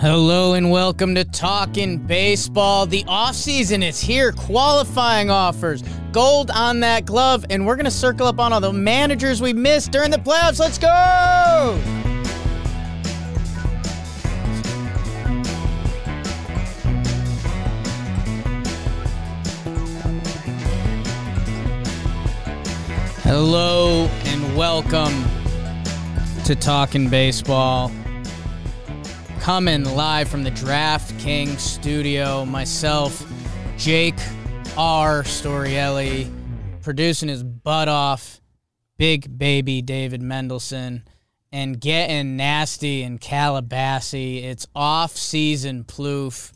Hello and welcome to Talking Baseball. The offseason is here, qualifying offers, gold on that glove, and we're going to circle up on all the managers we missed during the playoffs. Let's go! Hello and welcome to Talking Baseball. Coming live from the DraftKings studio, myself, Jake R. Storiale, producing his butt off, big baby David Mendelson, and getting nasty in Calabasas. It's off-season ploof.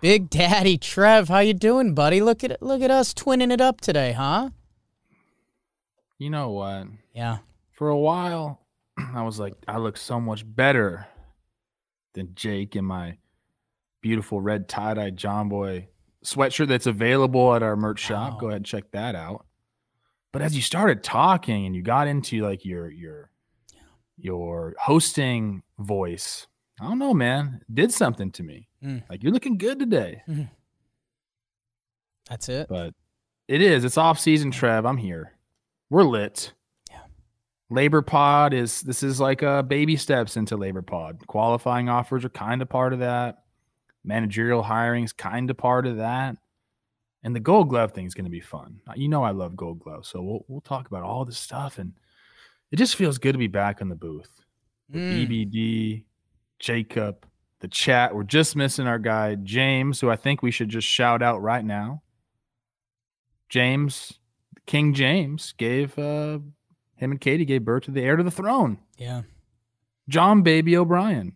Big Daddy Trev, how you doing, buddy? Look at look at us twinning it up today, huh? You know what? Yeah. For a while, I was like, I look so much better than Jake in my beautiful red tie dye Jomboy sweatshirt that's available at our merch shop. Wow. Go ahead and check that out. But as you started talking and you got into like your your your hosting voice, I don't know, man, did something to me. Mm. Like you're looking good today. That's it. But it is. It's off season, Trev. I'm here. We're lit. Labor Pod is this is like a baby steps into Labor Pod. Qualifying offers are kind of part of that. Managerial hiring is kind of part of that. And the Gold Glove thing is going to be fun. You know I love Gold Glove, so we'll we'll talk about all this stuff, and it just feels good to be back in the booth. With Mm. BBD, Jacob, the chat. We're just missing our guy James, who I think we should just shout out right now. James, King James, gave uh, him and Katie gave birth to the heir to the throne, Yeah. John Baby O'Brien.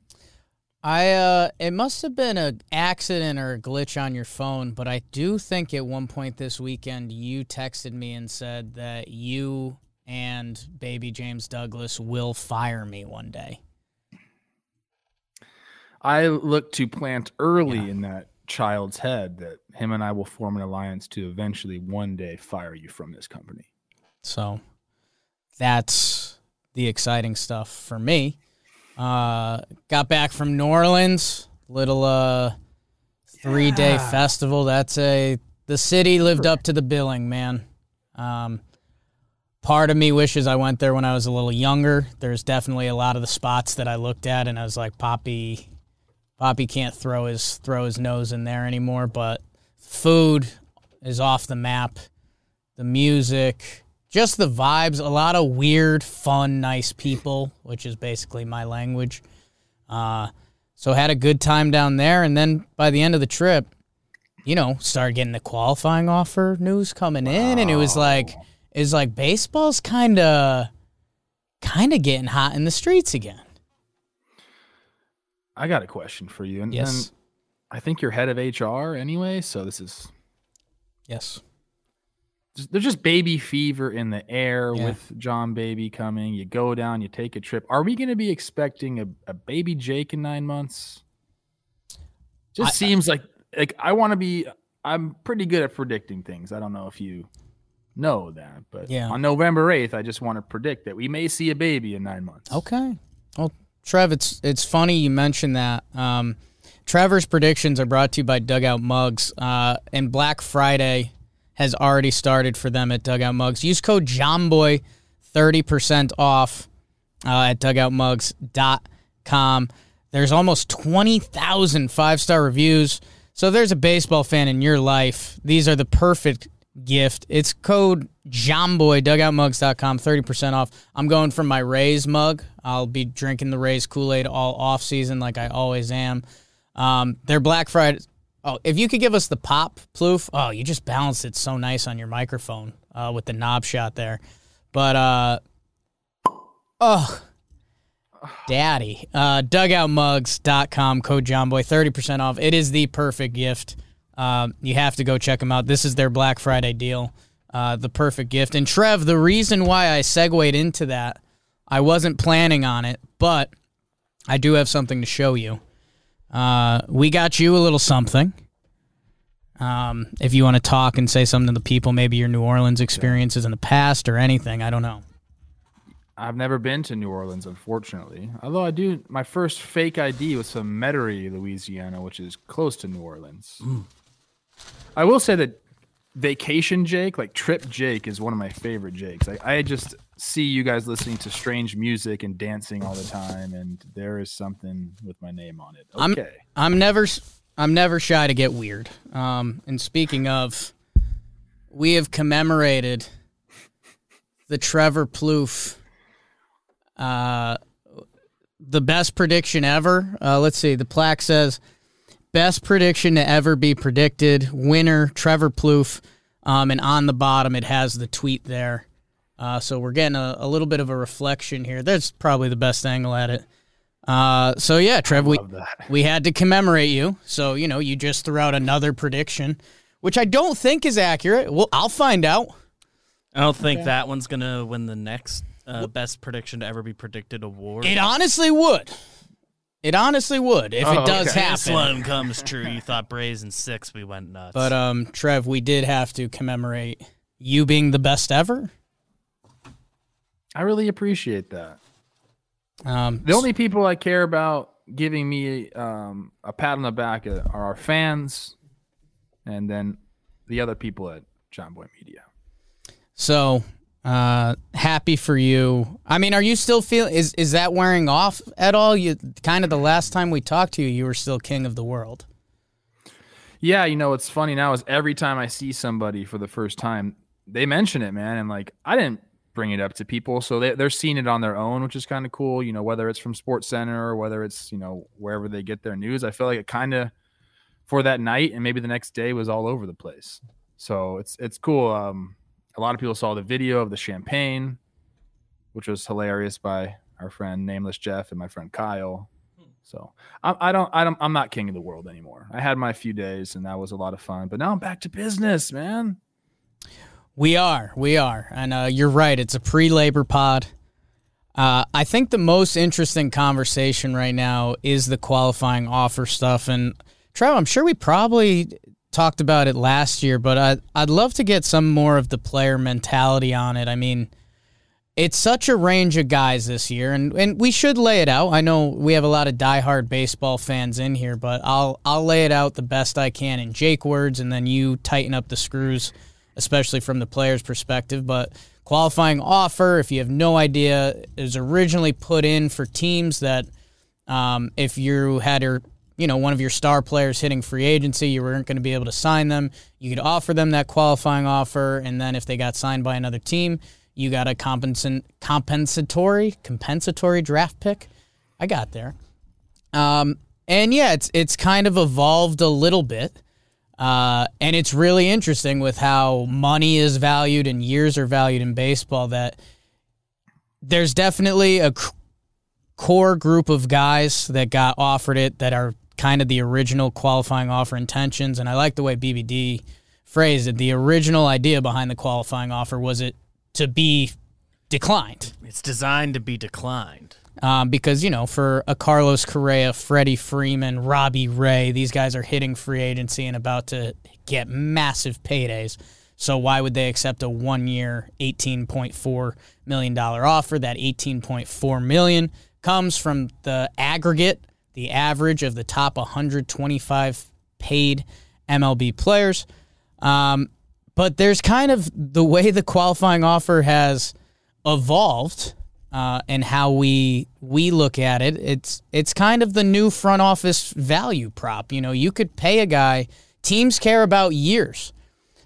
I uh it must have been a accident or a glitch on your phone, but I do think at one point this weekend you texted me and said that you and baby James Douglas will fire me one day. I look to plant early Yeah. in that child's head that him and I will form an alliance to eventually one day fire you from this company. So that's the exciting stuff for me. Uh got back from New Orleans, little uh 3-day Yeah. festival. That's a the city lived up to the billing, man. Um part of me wishes I went there when I was a little younger. There's definitely a lot of the spots that I looked at and I was like Poppy Poppy can't throw his throw his nose in there anymore, but food is off the map. The music, just the vibes, a lot of weird, fun, nice people, which is basically my language. Uh, so had a good time down there, and then by the end of the trip, you know, started getting the qualifying offer news coming in, and it was like, it's like baseball's kind of, kind of getting hot in the streets again. I got a question for you. And, Yes. and I think you're head of HR anyway, so this is Yes. There's just baby fever in the air Yeah. with John Baby coming. You go down, you take a trip. Are we going to be expecting a, a baby Jake in nine months? Just I- seems like like I want to be. I'm pretty good at predicting things. I don't know if you know that, but Yeah. on November eighth, I just want to predict that we may see a baby in nine months. Okay. Well, Trev, it's it's funny you mentioned that. Um, Trevor's predictions are brought to you by Dugout Mugs, uh, and Black Friday has already started for them at Dugout Mugs. Use code thirty percent off uh, at dugoutmugs.com. There's almost 20,000 five star reviews. So there's a baseball fan in your life, these are the perfect gift. It's code JOMBOY, dugoutmugs.com, 30% off. I'm going for my Rays mug. I'll be drinking the Rays Kool Aid all off season like I always am. Um, their Black Friday. Oh, if you could give us the pop ploof. Oh, you just balanced it so nice on your microphone uh, with the knob shot there. But, uh, oh, daddy. Uh, dugoutmugs.com, code JOMBOY, 30% off. It is the perfect gift. Um, you have to go check them out. This is their Black Friday deal. Uh, the perfect gift. And Trev, the reason why I segued into that, I wasn't planning on it, but I do have something to show you. Uh, we got you a little something. Um, if you want to talk and say something to the people, maybe your New Orleans experiences in the past or anything, I don't know. I've never been to New Orleans, unfortunately. Although I do, my first fake ID was from Metairie, Louisiana, which is close to New Orleans. Mm. I will say that Vacation Jake, like Trip Jake, is one of my favorite Jakes. I, I just see you guys listening to strange music and dancing all the time, and there is something with my name on it. Okay, I'm I'm never I'm never shy to get weird. Um, and speaking of, we have commemorated the Trevor Plouffe, uh, the best prediction ever. Uh, let's see. The plaque says best prediction to ever be predicted. Winner Trevor Plouffe. Um, and on the bottom, it has the tweet there. Uh, so we're getting a, a, little bit of a reflection here. That's probably the best angle at it. Uh, so yeah, Trev, we we had to commemorate you. So you know, you just threw out another prediction, which I don't think is accurate. Well, I'll find out. I don't think okay. that one's gonna win the next uh, best prediction to ever be predicted award. It honestly would. It honestly would if oh, it does okay. happen. This one comes true. You thought Braves in six, we went nuts. But um, Trev, we did have to commemorate you being the best ever. I really appreciate that. Um, the only people I care about giving me um, a pat on the back are our fans, and then the other people at Jomboy Media. So uh, happy for you. I mean, are you still feeling? Is is that wearing off at all? You kind of the last time we talked to you, you were still king of the world. Yeah, you know what's funny now is every time I see somebody for the first time, they mention it, man, and like I didn't bring it up to people, so they they're seeing it on their own, which is kind of cool. You know, whether it's from Sports Center or whether it's you know wherever they get their news, I feel like it kind of for that night and maybe the next day was all over the place. So it's it's cool. Um, a lot of people saw the video of the champagne, which was hilarious by our friend Nameless Jeff and my friend Kyle. So I, I, don't, I don't, I'm not king of the world anymore. I had my few days and that was a lot of fun, but now I'm back to business, man. We are, we are, and uh, you're right. It's a pre-labor pod. Uh, I think the most interesting conversation right now is the qualifying offer stuff, and Trev, I'm sure we probably talked about it last year, but I, I'd love to get some more of the player mentality on it. I mean, it's such a range of guys this year, and, and we should lay it out. I know we have a lot of diehard baseball fans in here, but I'll I'll lay it out the best I can in Jake words, and then you tighten up the screws, especially from the player's perspective. But qualifying offer, if you have no idea, is originally put in for teams that um, if you had your you know, one of your star players hitting free agency, you weren't going to be able to sign them. You could offer them that qualifying offer, and then if they got signed by another team, you got a compensatory compensatory draft pick. I got there. Um, and yeah, it's it's kind of evolved a little bit. Uh, and it's really interesting with how money is valued and years are valued in baseball that there's definitely a core group of guys that got offered it that are kind of the original qualifying offer intentions. And I like the way BBD phrased it. The original idea behind the qualifying offer was it to be declined. It's designed to be declined. Um, because, you know, for a Carlos Correa, Freddie Freeman, Robbie Ray, these guys are hitting free agency and about to get massive paydays. So why would they accept a one-year, $18.4 million offer? That 18.4 million comes from the aggregate the average of the top 125 paid MLB players. Um, but there's kind of the way the qualifying offer has evolved uh, and how we we look at it. It's it's kind of the new front office value prop. You know, you could pay a guy. Teams care about years.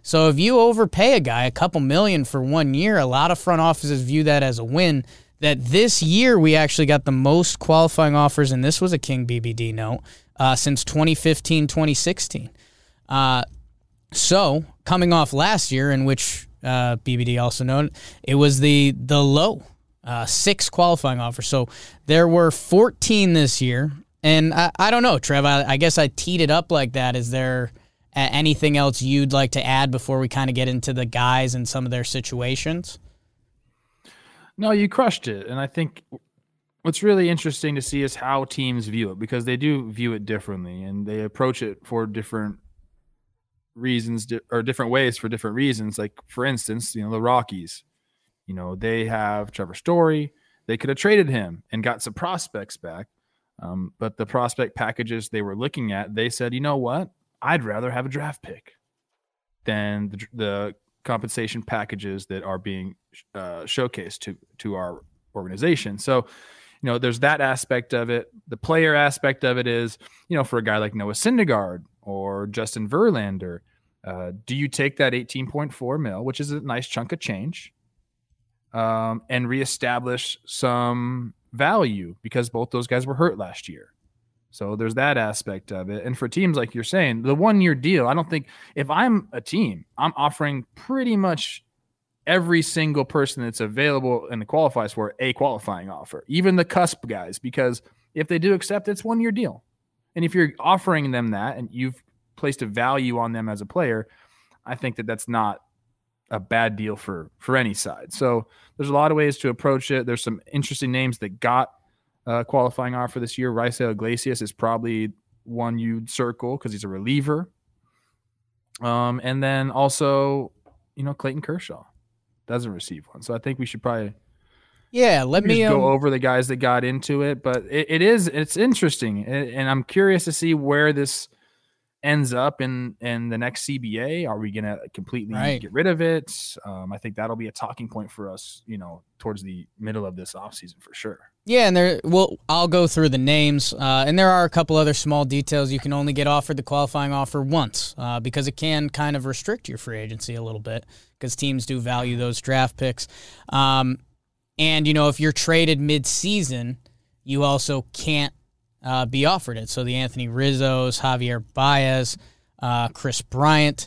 So if you overpay a guy a couple million for one year, a lot of front offices view that as a win that this year we actually got the most qualifying offers, and this was a King BBD note, uh, since 2015, 2016. Uh, so coming off last year, in which uh, BBD also noted, it was the the low uh, six qualifying offers. So there were 14 this year, and I, I don't know, Trev. I, I guess I teed it up like that. Is there anything else you'd like to add before we kind of get into the guys and some of their situations? No, you crushed it. And I think what's really interesting to see is how teams view it because they do view it differently and they approach it for different reasons or different ways for different reasons. Like, for instance, you know, the Rockies, you know, they have Trevor Story, they could have traded him and got some prospects back. Um, but the prospect packages they were looking at, they said, you know what? I'd rather have a draft pick than the, the compensation packages that are being uh, showcased to to our organization. So, you know, there's that aspect of it. The player aspect of it is, you know, for a guy like Noah Syndergaard or Justin Verlander, uh, do you take that 18.4 mil, which is a nice chunk of change, um, and reestablish some value because both those guys were hurt last year? So there's that aspect of it. And for teams like you're saying, the one year deal, I don't think if I'm a team, I'm offering pretty much every single person that's available and qualifies for a qualifying offer, even the cusp guys, because if they do accept, it's one year deal. And if you're offering them that and you've placed a value on them as a player, I think that that's not a bad deal for for any side. So there's a lot of ways to approach it. There's some interesting names that got uh, qualifying offer this year. Raisel Iglesias is probably one you'd circle because he's a reliever. Um, and then also, you know, Clayton Kershaw doesn't receive one. So I think we should probably yeah let me go um, over the guys that got into it. But it, it is it's interesting, and I'm curious to see where this ends up in in the next CBA. Are we going to completely Right. get rid of it? Um, I think that'll be a talking point for us, you know, towards the middle of this offseason for sure. Yeah, and there. Well, I'll go through the names, uh, and there are a couple other small details. You can only get offered the qualifying offer once uh, because it can kind of restrict your free agency a little bit because teams do value those draft picks. Um, and you know, if you're traded mid-season, you also can't uh, be offered it. So the Anthony Rizzo's, Javier Baez, uh, Kris Bryant.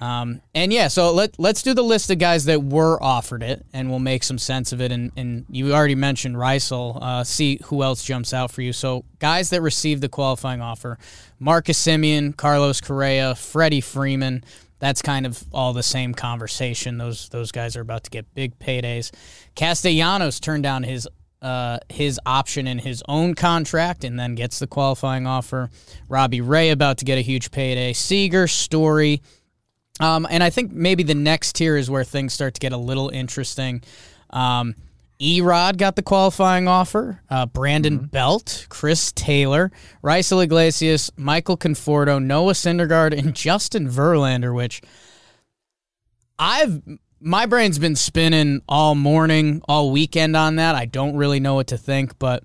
Um, and yeah, so let let's do the list of guys that were offered it, and we'll make some sense of it. And, and you already mentioned Raisel. Uh, see who else jumps out for you. So guys that received the qualifying offer: Marcus Semien, Carlos Correa, Freddie Freeman. That's kind of all the same conversation. Those those guys are about to get big paydays. Castellanos turned down his uh, his option in his own contract and then gets the qualifying offer. Robbie Ray about to get a huge payday. Seager, Story. Um, and I think maybe the next tier is where things start to get a little interesting. Um, Erod got the qualifying offer. Uh, Brandon Belt, Chris Taylor, Raisel Iglesias, Michael Conforto, Noah Syndergaard, and Justin Verlander. Which I've my brain's been spinning all morning, all weekend on that. I don't really know what to think, but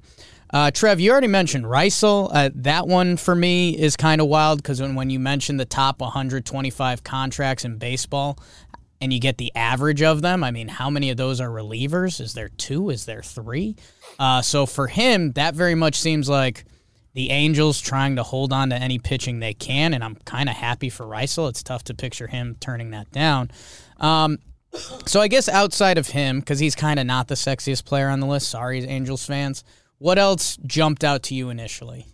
uh, Trev, you already mentioned Raisel. Uh, that one for me is kind of wild because when, when you mention the top 125 contracts in baseball and you get the average of them, I mean, how many of those are relievers? Is there two? Is there three? Uh, so for him, that very much seems like the Angels trying to hold on to any pitching they can, and I'm kind of happy for Raisel. It's tough to picture him turning that down. Um, so I guess outside of him, because he's kind of not the sexiest player on the list. Sorry, Angels fans. What else jumped out to you initially?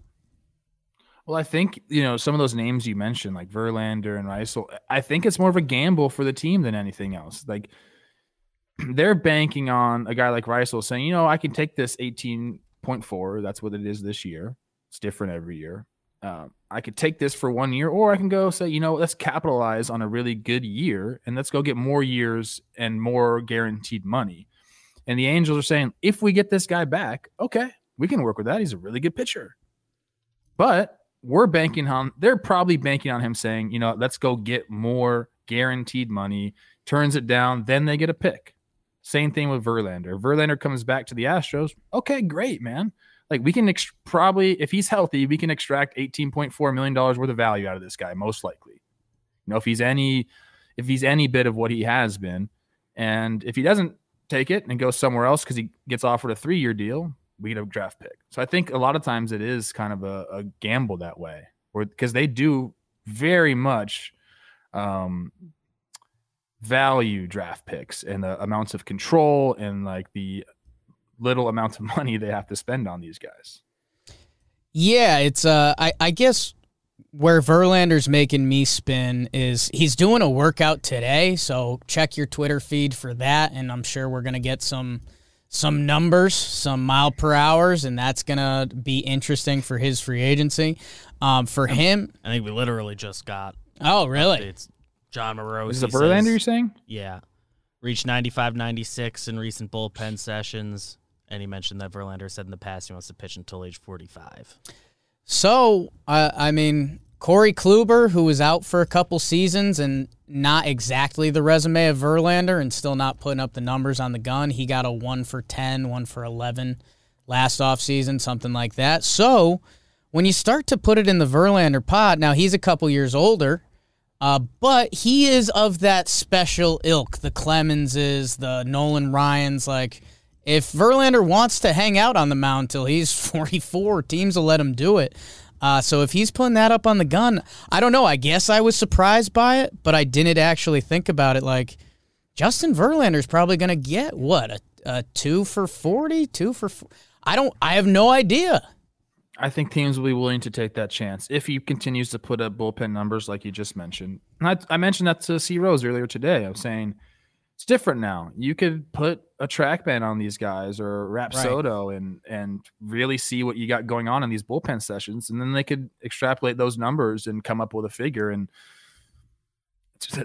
Well, I think you know some of those names you mentioned, like Verlander and Raisel. I think it's more of a gamble for the team than anything else. Like they're banking on a guy like Raisel saying, you know, I can take this eighteen point four. That's what it is this year. It's different every year. Um, I could take this for one year, or I can go say, you know, let's capitalize on a really good year and let's go get more years and more guaranteed money. And the Angels are saying, if we get this guy back, okay, we can work with that. He's a really good pitcher. But we're banking on, they're probably banking on him saying, you know, let's go get more guaranteed money, turns it down, then they get a pick. Same thing with Verlander. Verlander comes back to the Astros. Okay, great, man. Like we can ex- probably, if he's healthy, we can extract $18.4 million worth of value out of this guy, most likely. You know, if he's any, if he's any bit of what he has been. And if he doesn't take it and go somewhere else because he gets offered a three year deal, we get a draft pick. So I think a lot of times it is kind of a, a gamble that way, or because they do very much um, value draft picks and the amounts of control and like the little amounts of money they have to spend on these guys. Yeah, it's uh, I I guess where Verlander's making me spin is he's doing a workout today, so check your Twitter feed for that, and I'm sure we're gonna get some some numbers, some mile per hours, and that's gonna be interesting for his free agency. Um, for him, I think we literally just got oh really? It's Jon Morosi. Is it says- Verlander you're saying? Yeah. Reached 95 96 in recent bullpen sessions. And he mentioned that Verlander said in the past he wants to pitch until age 45. So, I mean, Corey Kluber, who was out for a couple seasons and not exactly the resume of Verlander and still not putting up the numbers on the gun, he got a 1 for 10, 1 for 11 last offseason, something like that. So, when you start to put it in the Verlander pot, now he's a couple years older, uh, but he is of that special ilk, the Clemenses, the Nolan Ryans. Like, if Verlander wants to hang out on the mound till he's 44, teams will let him do it. Uh, so if he's putting that up on the gun, I don't know. I guess I was surprised by it, but I didn't actually think about it. Like, Justin Verlander's probably going to get what a, a two for 40, two for. I don't. I have no idea. I think teams will be willing to take that chance if he continues to put up bullpen numbers like you just mentioned. I, I mentioned that to C Rose earlier today. I'm saying it's different now. You could put a TrackMan on these guys or Rapsodo right. and and really see what you got going on in these bullpen sessions, and then they could extrapolate those numbers and come up with a figure. And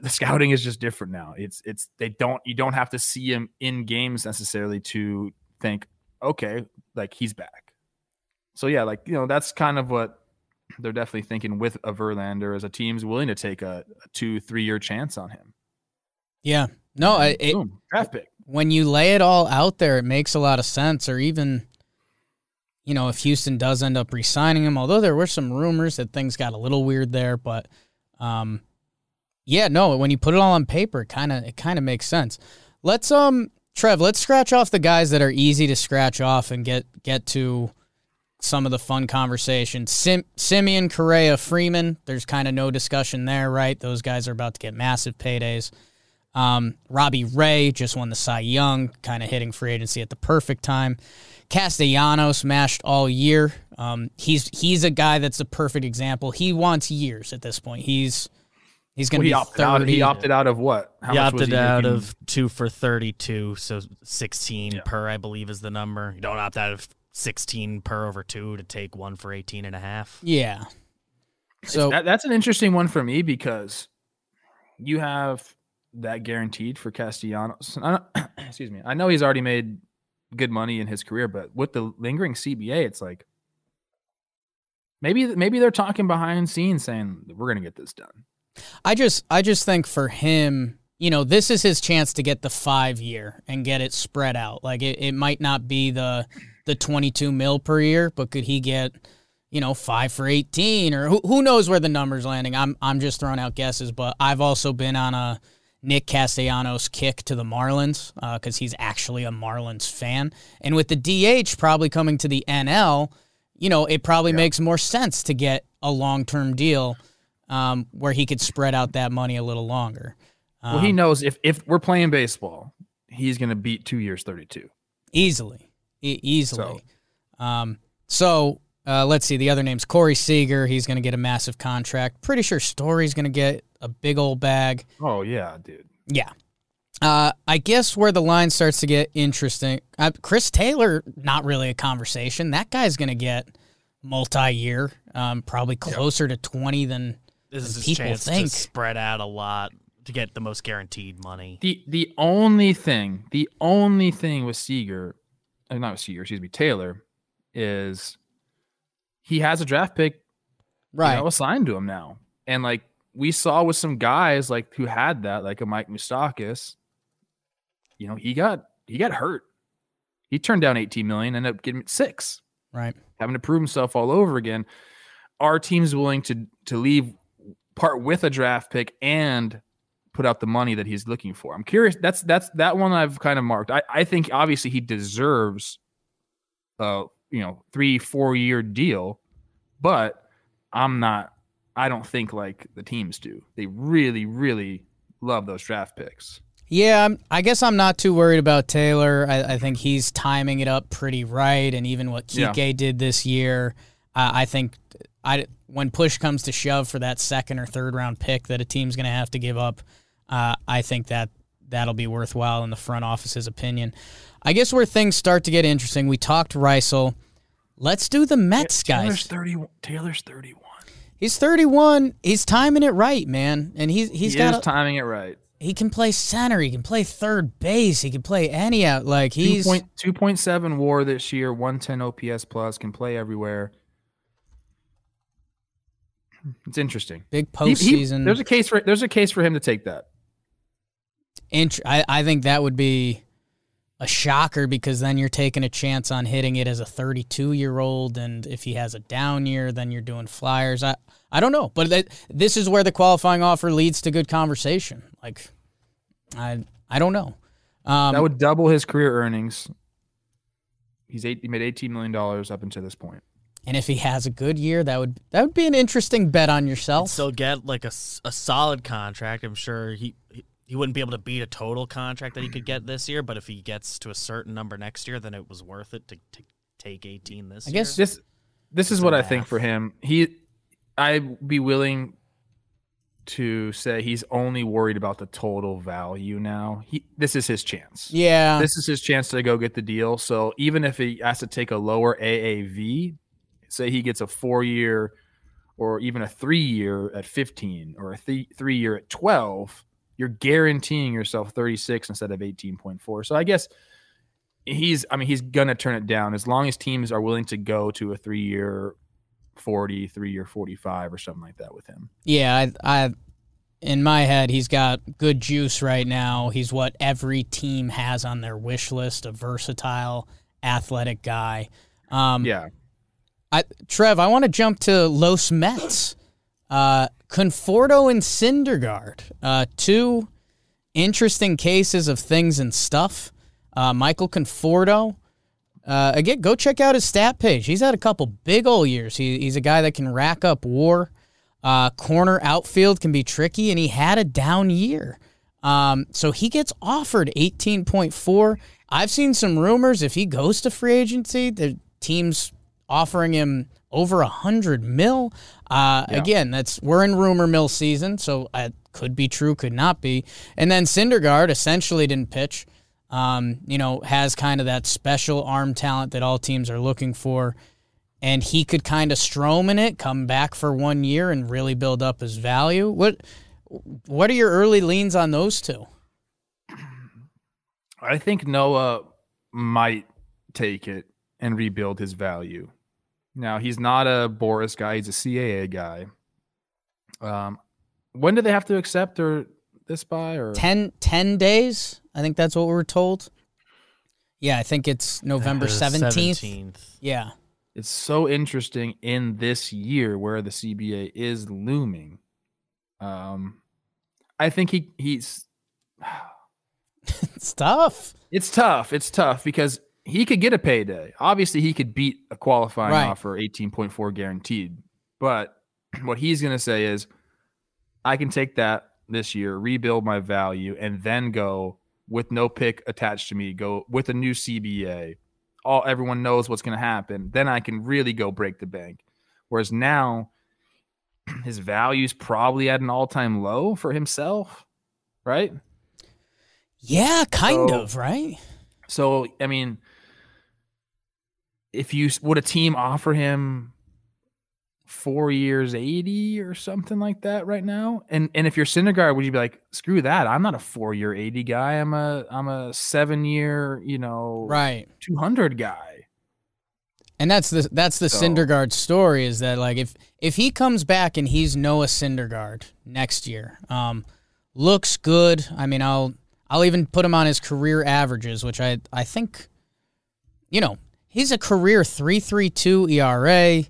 the scouting is just different now. It's it's they don't you don't have to see him in games necessarily to think okay like he's back so yeah, like you know, that's kind of what they're definitely thinking with a Verlander as a team's willing to take a, a two, three year chance on him. Yeah. No, I it, Boom, draft pick. When you lay it all out there, it makes a lot of sense. Or even, you know, if Houston does end up re-signing him, although there were some rumors that things got a little weird there, but um, yeah, no, when you put it all on paper, it kind of it kind of makes sense. Let's um, Trev, let's scratch off the guys that are easy to scratch off and get get to some of the fun conversation. Sim- Semien, Correa, Freeman, there's kind of no discussion there, right? Those guys are about to get massive paydays. Um, Robbie Ray just won the Cy Young, kind of hitting free agency at the perfect time. Castellanos mashed all year. Um, he's he's a guy that's a perfect example. He wants years at this point. He's he's going to well, be opted out. He opted out of what? How he opted he out of two for thirty-two, so sixteen yeah. per, I believe, is the number. You don't opt out of 16 per over two to take one for 18 and a half. Yeah. So that, that's an interesting one for me because you have that guaranteed for Castellanos. excuse me. I know he's already made good money in his career, but with the lingering CBA, it's like maybe maybe they're talking behind scenes saying we're going to get this done. I just I just think for him, you know, this is his chance to get the 5 year and get it spread out. Like it, it might not be the the 22 mil per year, but could he get, you know, five for 18 or who, who knows where the number's landing? I'm, I'm just throwing out guesses, but I've also been on a Nick Castellanos kick to the Marlins because uh, he's actually a Marlins fan. And with the DH probably coming to the NL, you know, it probably yeah. makes more sense to get a long term deal um, where he could spread out that money a little longer. Um, well, he um, knows if, if we're playing baseball, he's going to beat two years 32. Easily e- easily. So, um, so uh, let's see. The other name's Corey Seager. He's going to get a massive contract. Pretty sure Story's going to get a big old bag. Oh yeah, dude. Yeah. Uh, I guess where the line starts to get interesting, uh, Chris Taylor, not really a conversation. That guy's going to get multi-year, um, probably closer yep. to twenty than, this than is people chance think. To spread out a lot to get the most guaranteed money. The the only thing, the only thing with Seager uh, not Seager, excuse me, Taylor, is he has a draft pick right you know, assigned to him now. And like we saw with some guys like who had that, like a Mike Moustakas, you know, he got he got hurt. He turned down 18 million, ended up getting six. Right. Having to prove himself all over again. Our team's willing to to leave part with a draft pick and put out the money that he's looking for. I'm curious. That's that's that one I've kind of marked. I, I think obviously he deserves a you know three four year deal, but I'm not. I don't think like the teams do. They really really love those draft picks. Yeah, I guess I'm not too worried about Taylor. I, I think he's timing it up pretty right, and even what Kike yeah. did this year, uh, I think I when push comes to shove for that second or third round pick that a team's going to have to give up, uh, I think that that'll be worthwhile in the front office's opinion. I guess where things start to get interesting, we talked Raisel. Let's do the Mets yeah, Taylor's guys. Thirty. Taylor's thirty-one. He's thirty-one. He's timing it right, man, and he's he's he got is timing it right. he can play center, he can play third base, he can play any out. Like he's 2.7 WAR this year, 110 OPS plus, can play everywhere. It's interesting. big He- he- postseason. there's a case for there's a case for him to take that. int- I, I think that would be a shocker because then you're taking a chance on hitting it as a 32 year old, and if he has a down year, then you're doing flyers. I I don't know, but that, this is where the qualifying offer leads to good conversation. Like, I I don't know. Um, that would double his career earnings. He's eight, he made 18 million dollars up until this point. and if he has a good year, that would that would be an interesting bet on yourself. still get like a, s- a solid contract. I'm sure he, he he wouldn't be able to beat a total contract that he could get this year, but if he gets to a certain number next year, then it was worth it to, to take 18 this I year. I guess- This this is It's what a I think for him. He I'd be willing to say he's only worried about the total value now. He this is his chance. yeah, This is his chance to go get the deal. So even if he has to take a lower AAV, say he gets a 4-year or even a 3-year at 15 or a th- 3-year at 12, you're guaranteeing yourself 36 instead of 18.4. So I guess he's I mean he's going to turn it down as long as teams are willing to go to a 3-year 40, 3-year 45 or something like that with him. Yeah, I, I, in my head, he's got good juice right now. He's what every team has on their wish list: a versatile, athletic guy. Um, Yeah. I, Trev, I want to jump to Los Mets. Uh, Conforto and Syndergaard, uh, two interesting cases of things and stuff. Uh, Michael Conforto, uh, again, go check out his stat page. He's had a couple big old years. He, he's a guy that can rack up WAR. Uh, corner outfield can be tricky, and he had a down year. Um, so he gets offered 18.4. I've seen some rumors if he goes to free agency, the team's offering him over a hundred mil. Uh, Yeah. Again, that's we're in rumor mill season, so it could be true, could not be. And then Syndergaard essentially didn't pitch. Um, you know, has kind of that special arm talent that all teams are looking for. And he could kind of strom in it, come back for one year, and really build up his value. What What are your early leans on those two? I think Noah might take it and rebuild his value. Now he's not a Boras guy; he's a CAA guy. Um, when do they have to accept or this by or 10, 10 days. I think that's what we are told. Yeah, I think it's November Uh, 17th. 17th. Yeah. it's so interesting in this year where the CBA is looming. Um, I think he he's It's tough. it's tough. It's tough because he could get a payday. Obviously, he could beat a qualifying Right. offer, eighteen point four guaranteed. But what he's going to say is, I can take that this year, rebuild my value, and then go with no pick attached to me. Go with a new CBA. All everyone knows what's going to happen. Then I can really go break the bank. Whereas now, his value's probably at an all time low for himself, right? Yeah, kind So- of, right? So I mean, if you would a team offer him four years eighty or something like that right now, and and if you're Syndergaard, would you be like, screw that? I'm not a four year eighty guy. I'm a I'm a seven year you know Right. two hundred guy. And that's the that's the So- Syndergaard story is that like if if he comes back and he's Noah Syndergaard next year, um, looks good. I mean, I'll I'll even put him on his career averages, which I I think, you know, he's a career three three two ERA,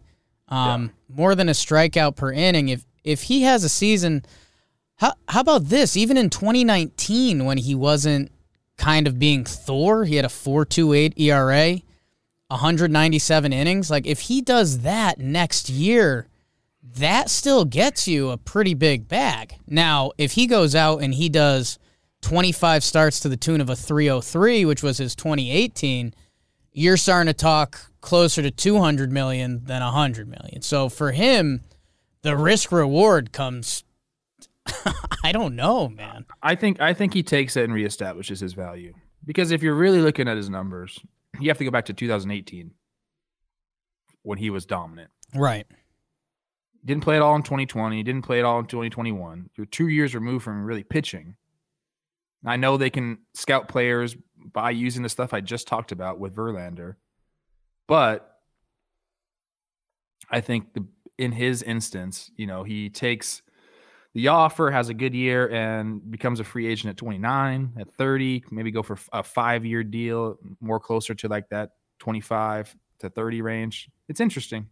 um, more than a strikeout per inning. If if he has a season, how how about this? Even in 2019, when he wasn't kind of being Thor, he had a four two eight ERA. 197 innings. Like if he does that next year, that still gets you a pretty big bag. Now, if he goes out and he does 25 starts to the tune of a 303, which was his 2018, you're starting to talk closer to 200 million than 100 million. So for him, the risk reward comes I don't know, man. I think I think he takes it and reestablishes his value because if you're really looking at his numbers, you have to go back to 2018 when he was dominant. Right. Didn't play it all in 2020. Didn't play it all in 2021. You're two years removed from really pitching. I know they can scout players by using the stuff I just talked about with Verlander, but I think the, in his instance, you know, he takes the offer, has a good year, and becomes a free agent at 29, at 30, maybe go for a five year deal, more closer to like that 25 to 30 range. It's interesting.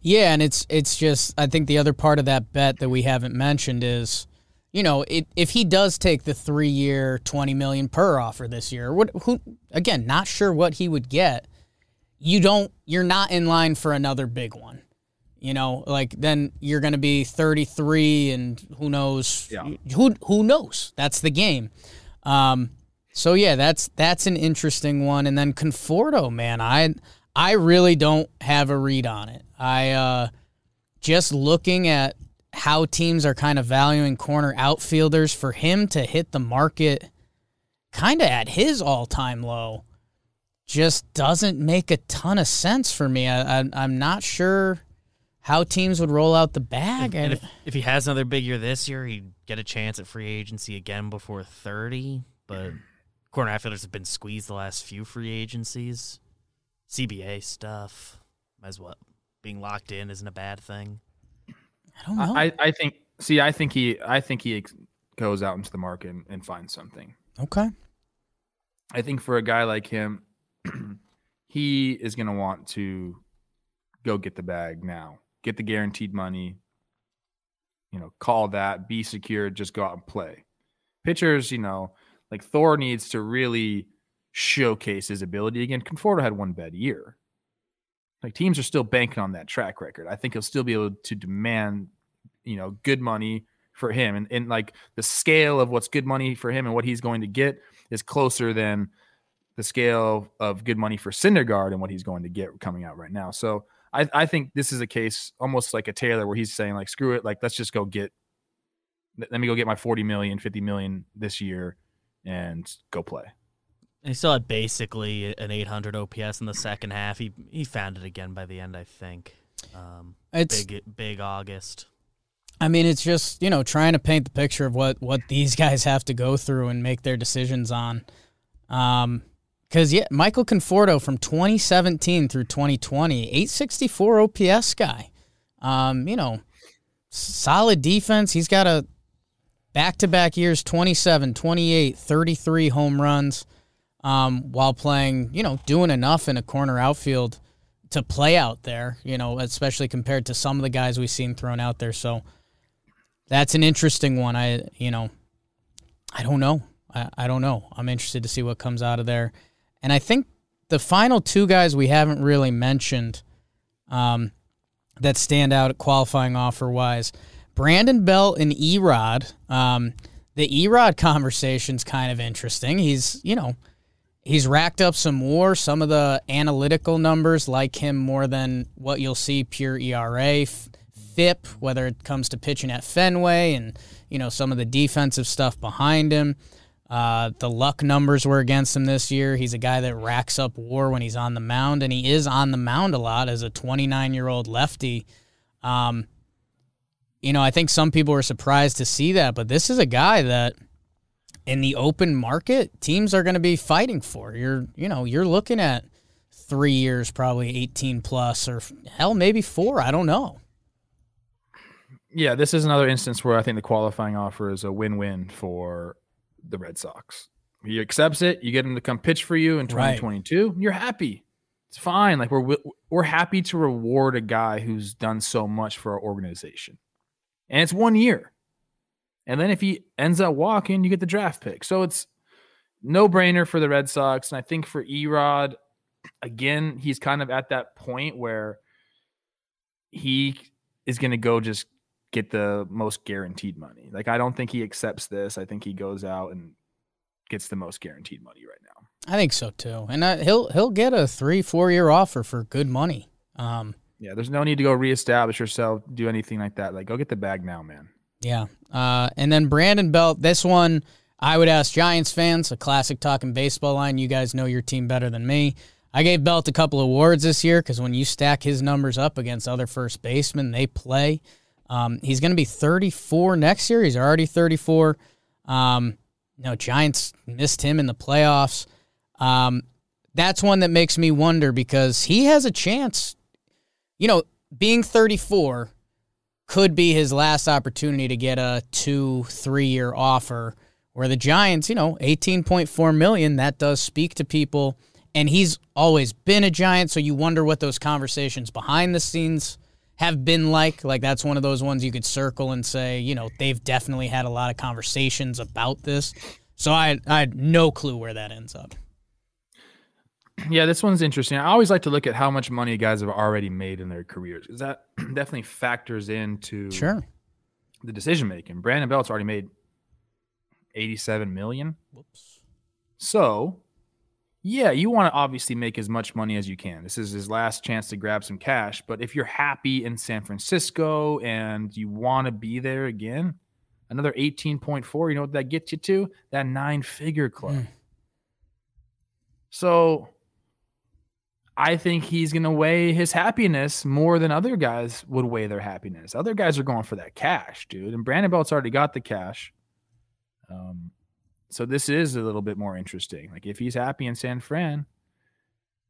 Yeah, and it's it's just I think the other part of that bet that we haven't mentioned is, you know, it, if he does take the three year, 20 million per offer this year, what who again, not sure what he would get. You don't, you're not in line for another big one. You know, like then you're going to be 33 and who knows Yeah. who who knows. That's the game. Um so yeah, that's that's an interesting one and then Conforto, man, I I really don't have a read on it. I uh just looking at how teams are kind of valuing corner outfielders for him to hit the market kind of at his all-time low just doesn't make a ton of sense for me. I, I I'm not sure how teams would roll out the bag. And I- if, if he has another big year this year, he'd get a chance at free agency again before 30. But corner outfielders have been squeezed the last few free agencies. CBA stuff. As well. Being locked in isn't a bad thing. I don't know. I, I think. See, I think he. I think he ex- goes out into the market and, and finds something. okay. I think for a guy like him, he is going to want to go get the bag now, get the guaranteed money. You know, call that, be secure, just go out and play. Pitchers, you know, like Thor needs to really showcase his ability again. Conforto had one bad year. Like teams are still banking on that track record. I think he'll still be able to demand, you know, good money for him. And, and like the scale of what's good money for him and what he's going to get is closer than the scale of good money for Syndergaard and what he's going to get coming out right now. So I, I think this is a case almost like a Taylor where he's saying like, screw it. Like, let's just go get, let me go get my 40 million, 50 million this year and go play. He still had basically an 800 OPS in the second half. He he found it again by the end, I think. Um, It's big big August. I mean, it's just you know trying to paint the picture of what what these guys have to go through and make their decisions on. Um, because yeah, Michael Conforto from 2017 through 2020, 864 OPS guy. Um, you know, solid defense. He's got a back to back years 27, 28, 33 home runs. Um, while playing, you know, doing enough in a corner outfield to play out there, you know, especially compared to some of the guys we've seen thrown out there. So that's an interesting one. I, you know, I don't know. I, I don't know. I'm interested to see what comes out of there. And I think the final two guys we haven't really mentioned um, that stand out qualifying offer wise Brandon Belt and Erod. Um, the Erod conversation's kind of interesting. He's, you know, he's racked up some more. Some of the analytical numbers like him more than what you'll see pure ERA, FIP, whether it comes to pitching at Fenway and you know some of the defensive stuff behind him. Uh, the luck numbers were against him this year. He's a guy that racks up WAR when he's on the mound, and he is on the mound a lot as a 29 year old lefty. Um, you know, I think some people were surprised to see that, but this is a guy that in the open market, teams are going to be fighting for. You're, you know, you're looking at three years, probably 18 plus, or hell, maybe four. I don't know. Yeah, this is another instance where I think the qualifying offer is a win-win for the Red Sox. He accepts it. You get him to come pitch for you in Right. 2022. You're happy. It's fine. Like we're we're happy to reward a guy who's done so much for our organization, and it's one year. And then if he ends up walking, you get the draft pick. So it's no brainer for the Red Sox. And I think for Erod, again, he's kind of at that point where he is going to go just get the most guaranteed money. Like I don't think he accepts this. I think he goes out and gets the most guaranteed money right now. I think so too, and uh, he'll he'll get a three four year offer for good money. Um, Yeah, there's no need to go reestablish yourself, do anything like that. Like go get the bag now, man. Yeah, uh, and then Brandon Belt. This one I would ask Giants fans a classic talking baseball line. You guys know your team better than me. I gave Belt a couple awards this year because when you stack his numbers up against other first basemen, they play. Um, he's going to be 34 next year. He's already 34. Um, you know, Giants missed him in the playoffs. Um, that's one that makes me wonder because he has a chance. You know, being 34 could be his last opportunity to get a two, three year offer. Where the Giants, you know, 18.4 million, that does speak to people. And he's always been a Giant, so you wonder what those conversations behind the scenes have been like. Like that's one of those ones you could circle and say, you know, they've definitely had a lot of conversations about this. So I I had no clue where that ends up. Yeah, this one's interesting. I always like to look at how much money guys have already made in their careers because that definitely factors into Sure. the decision making. Brandon Belt's already made 87 million. Whoops. So, yeah, you want to obviously make as much money as you can. This is his last chance to grab some cash. But if you're happy in San Francisco and you want to be there again, another 18.4, you know what that gets you to? That nine figure club. Mm. So, I think he's going to weigh his happiness more than other guys would weigh their happiness. Other guys are going for that cash, dude. And Brandon Belt's already got the cash. Um, so this is a little bit more interesting. Like if he's happy in San Fran,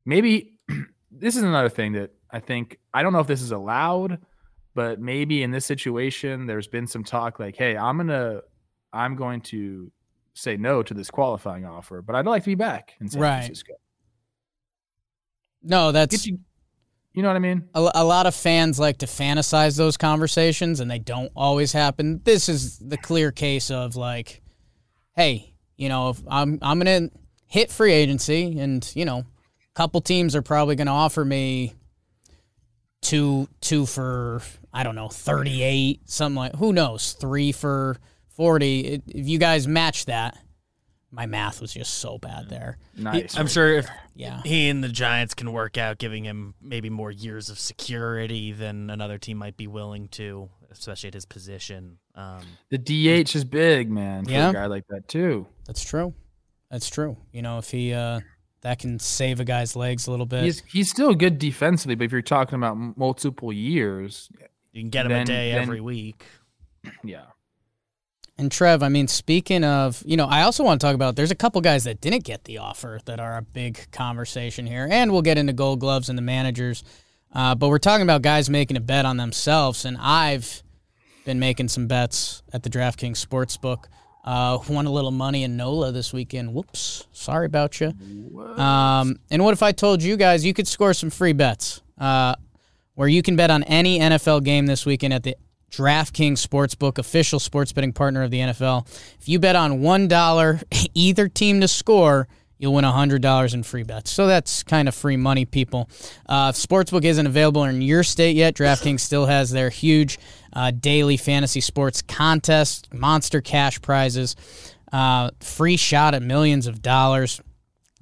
maybe this is another thing that I think I don't know if this is allowed, but maybe in this situation there's been some talk like, "Hey, I'm going to I'm going to say no to this qualifying offer, but I'd like to be back in San Right. Francisco." No, that's you You know what I mean? a, a lot of fans like to fantasize those conversations and they don't always happen. This is the clear case of like, hey, you know, if I'm I'm gonna hit free agency and, you know, a couple teams are probably gonna offer me two two for I don't know, thirty eight, something like who knows, three for forty. If you guys match that, my math was just so bad there. Nice. I'm sure if Yeah. he and the Giants can work out giving him maybe more years of security than another team might be willing to, especially at his position. Um, The DH is big, man, for Yeah. a guy like that too. That's true. That's true. You know, if he uh that can save a guy's legs a little bit. He's he's still good defensively, but if you're talking about multiple years, you can get him a day then- every week. yeah. And Trev, I mean, speaking of, you know, I also want to talk about there's a couple guys that didn't get the offer that are a big conversation here. And we'll get into gold gloves and the managers. Uh, but we're talking about guys making a bet on themselves. And I've been making some bets at the DraftKings Sportsbook. Uh, won a little money in NOLA this weekend. Whoops. Sorry about you. Um, and what if I told you guys you could score some free bets uh, where you can bet on any NFL game this weekend at the DraftKings Sportsbook, official sports betting partner of the NFL. If you bet on $1 either team to score, you'll win $100 in free bets. So that's kind of free money, people. Uh, if Sportsbook isn't available in your state yet, DraftKings still has their huge uh, daily fantasy sports contest, monster cash prizes, uh, free shot at millions of dollars.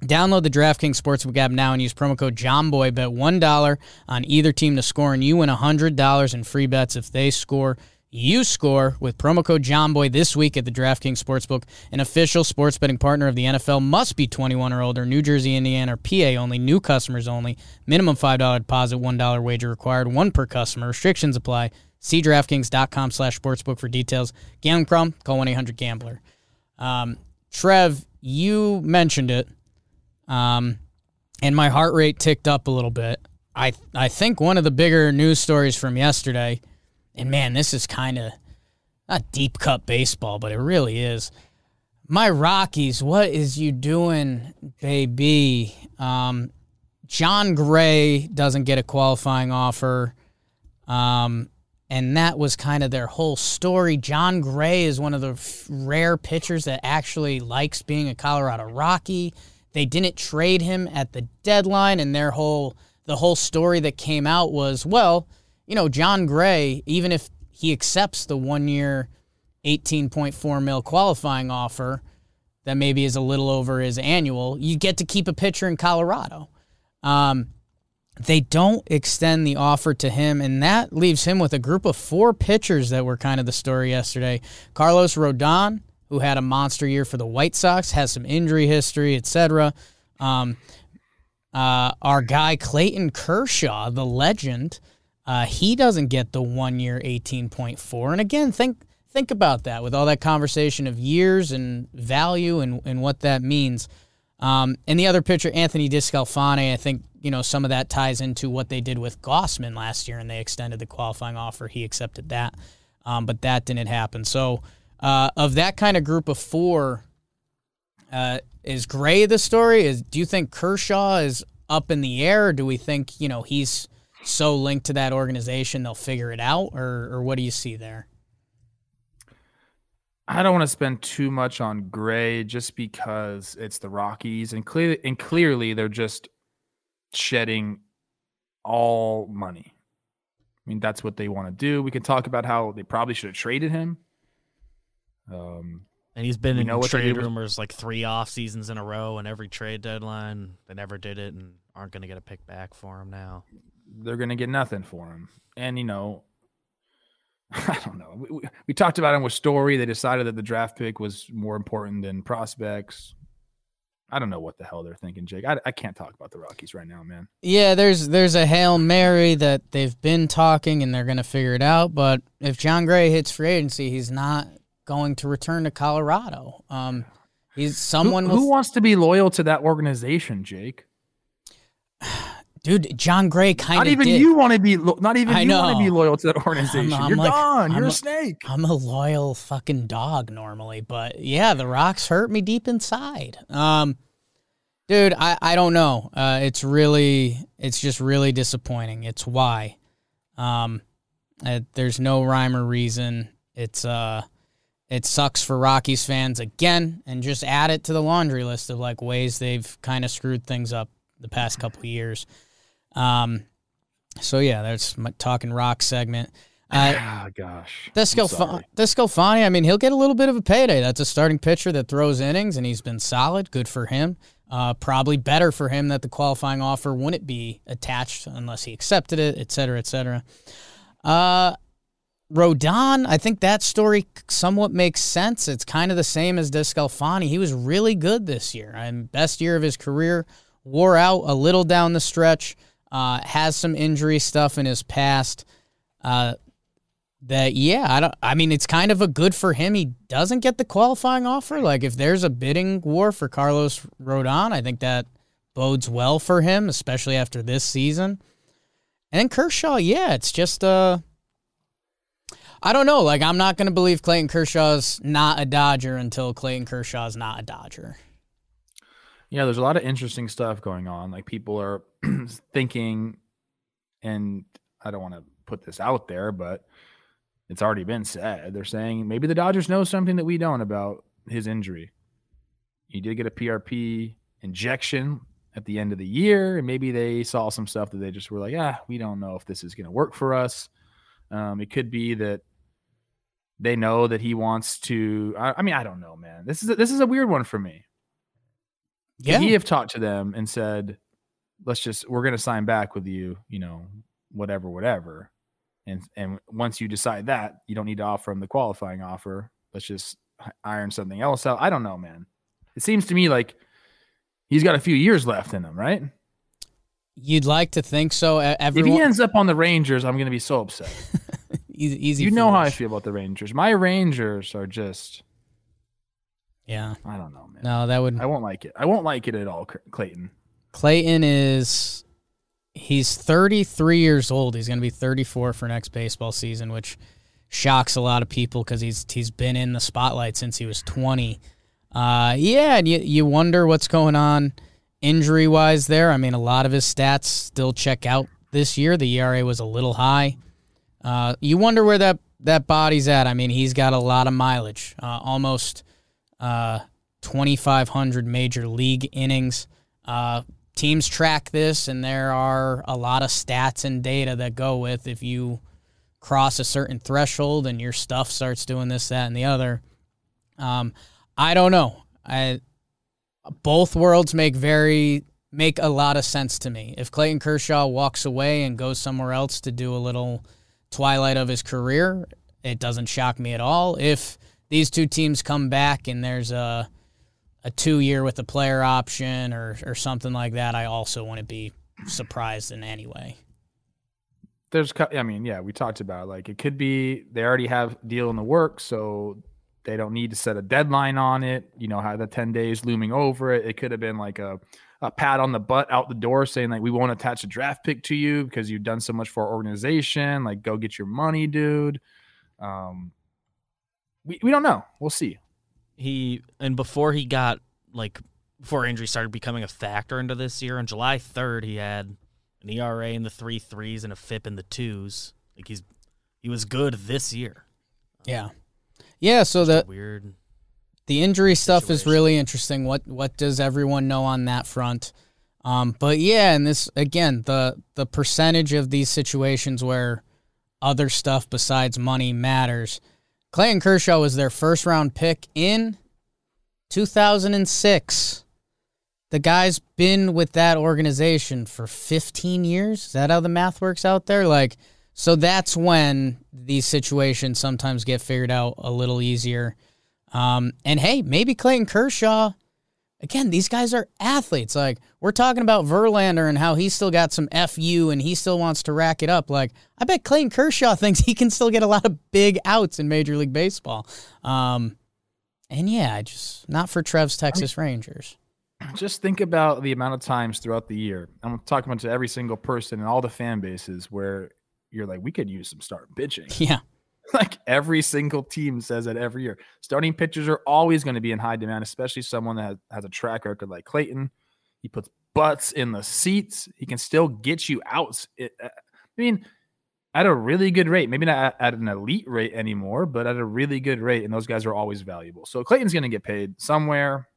Download the DraftKings Sportsbook app now and use promo code JOMBOY. Bet $1 on either team to score, and you win $100 in free bets if they score. You score with promo code JOMBOY this week at the DraftKings Sportsbook, an official sports betting partner of the NFL. Must be 21 or older. New Jersey, Indiana, or PA only. New customers only. Minimum $5 deposit, $1 wager required. One per customer. Restrictions apply. See DraftKings.com slash sportsbook for details. Gambling problem? Call 1-800-GAMBLER. Um, Trev, you mentioned it um, and my heart rate ticked up a little bit. I I think one of the bigger news stories from yesterday, and man, this is kind of not deep cut baseball, but it really is. My Rockies, what is you doing, baby? Um, Jon Gray doesn't get a qualifying offer. Um, and that was kind of their whole story. Jon Gray is one of the rare pitchers that actually likes being a Colorado Rocky. They didn't trade him at the deadline, and their whole the whole story that came out was, well, you know, Jon Gray, even if he accepts the one year, eighteen point four mil qualifying offer, that maybe is a little over his annual, you get to keep a pitcher in Colorado. Um, they don't extend the offer to him, and that leaves him with a group of four pitchers that were kind of the story yesterday. Carlos Rodon, who had a monster year for the White Sox, has some injury history, etc. Um, uh, our guy Clayton Kershaw, the legend, uh, he doesn't get the one year eighteen point four. And again, think think about that with all that conversation of years and value and, and what that means. Um, and the other pitcher, Anthony DeSclafani, I think you know some of that ties into what they did with Gausman last year, and they extended the qualifying offer. He accepted that, um, but that didn't happen. So uh, of that kind of group of four, uh, is Gray the story? Is do you think Kershaw is up in the air? Or do we think you know he's so linked to that organization they'll figure it out, or or what do you see there? I don't want to spend too much on Gray just because it's the Rockies and clearly and clearly they're just shedding all money. I mean, that's what they want to do. We can talk about how they probably should have traded him. Um, and he's been in know trade rumors like three off seasons in a row, and every trade deadline they never did it, and aren't going to get a pick back for him now. They're going to get nothing for him, and you know I don't know. We, we, we, talked about him with Story. They decided that the draft pick was more important than prospects. I don't know what the hell they're thinking, Jake. I, I can't talk about the Rockies right now, man. Yeah, there's there's a hail mary that they've been talking and they're going to figure it out. But if Jon Gray hits free agency, he's not going to return to Colorado. Um, he's someone who, who wants to be loyal to that organization, Jake. Dude, Jon Gray kind of. Not even did. you want to be. Lo- not even I you want to be loyal to that organization. I'm, I'm You're like, gone. You're a, a snake. I'm a loyal fucking dog normally, but yeah, the rocks hurt me deep inside. Um, dude, I I don't know. Uh, it's really, it's just really disappointing. It's why. Um, uh, there's no rhyme or reason. It's uh, it sucks for Rockies fans again, and just add it to the laundry list of like ways they've kind of screwed things up the past couple years. Um, so yeah, that's my talking rock segment. Uh, oh, gosh. DeSclafani, I mean, he'll get a little bit of a payday. That's a starting pitcher that throws innings, and he's been solid. Good for him. Uh, probably better for him that the qualifying offer wouldn't be attached unless he accepted it, et cetera, et cetera. Uh, Rodon, I think that story somewhat makes sense. It's kind of the same as DeSclafani. He was really good this year. And best year of his career. Wore out a little down the stretch. Uh, has some injury stuff in his past. Uh, that yeah, I don't. I mean, it's kind of a good for him. He doesn't get the qualifying offer. Like if there's a bidding war for Carlos Rodon, I think that bodes well for him, especially after this season. And Kershaw, yeah, it's just uh I don't know. Like I'm not gonna believe Clayton Kershaw's not a Dodger until Clayton Kershaw's not a Dodger. Yeah, there's a lot of interesting stuff going on. Like people are thinking, and I don't want to put this out there, but it's already been said. They're saying maybe the Dodgers know something that we don't about his injury. He did get a PRP injection at the end of the year, and maybe they saw some stuff that they just were like, ah, we don't know if this is going to work for us. Um, it could be that they know that he wants to. I, I mean, I don't know, man. This is a, this is a weird one for me. Yeah. He have talked to them and said, let's just, we're going to sign back with you, you know, whatever, whatever. And, and once you decide that, you don't need to offer him the qualifying offer. Let's just iron something else out. I don't know, man. It seems to me like he's got a few years left in him, right? You'd like to think so. Everyone... If he ends up on the Rangers, I'm going to be so upset. easy, easy. You know how I feel about the Rangers. My Rangers are just yeah. I don't know, man. No, that would. I won't like it. I won't like it at all, Clayton. Clayton is. He's 33 years old. He's going to be 34 for next baseball season, which shocks a lot of people because he's he's been in the spotlight since he was 20. Uh, yeah, and you you wonder what's going on injury wise there. I mean, a lot of his stats still check out this year. The ERA was a little high. Uh, you wonder where that that body's at. I mean, he's got a lot of mileage, uh, almost uh, 2,500 major league innings. Uh, teams track this, and there are a lot of stats and data that go with if you cross a certain threshold and your stuff starts doing this, that, and the other. Um, I don't know. I both worlds make very make a lot of sense to me. If Clayton Kershaw walks away and goes somewhere else to do a little twilight of his career, it doesn't shock me at all. If these two teams come back and there's a a two year with a player option or or something like that, I also wouldn't be surprised in any way. there's, I mean, yeah, we talked about it. like it could be they already have deal in the works, so they don't need to set a deadline on it. You know, have the ten days looming over it. It could have been like a a pat on the butt out the door saying like we won't attach a draft pick to you because you've done so much for our organization. Like, go get your money, dude. Um, we we don't know. We'll see. He and before he got like before injury started becoming a factor into this year on July third, he had an ERA in the three threes and a FIP in the twos. Like he's he was good this year. Yeah. Yeah, so the Weird. The injury stuff is really interesting. What what does everyone know on that front? Um, but yeah, and this again, the the percentage of these situations where other stuff besides money matters. Clayton Kershaw was their first round pick in 2006. The guy's been with that organization for 15 years. Is that how the math works out there? Like, so that's when these situations sometimes get figured out a little easier. Um, and hey, maybe Clayton Kershaw. Again, these guys are athletes. Like we're talking about Verlander and how he's still got some fu and he still wants to rack it up. Like I bet Clayton Kershaw thinks he can still get a lot of big outs in Major League Baseball. Um, and yeah, just not for Trev's Texas Rangers. just think about the amount of times throughout the year. I'm talking about to every single person and all the fan bases where you're like, we could use some start pitching. Yeah, like every single team says that every year. Starting pitchers are always going to be in high demand, especially someone that has a track record like Clayton. He puts butts in the seats. He can still get you outs. It, uh, I mean, at a really good rate. Maybe not at, at an elite rate anymore, but at a really good rate. And those guys are always valuable. So Clayton's going to get paid somewhere.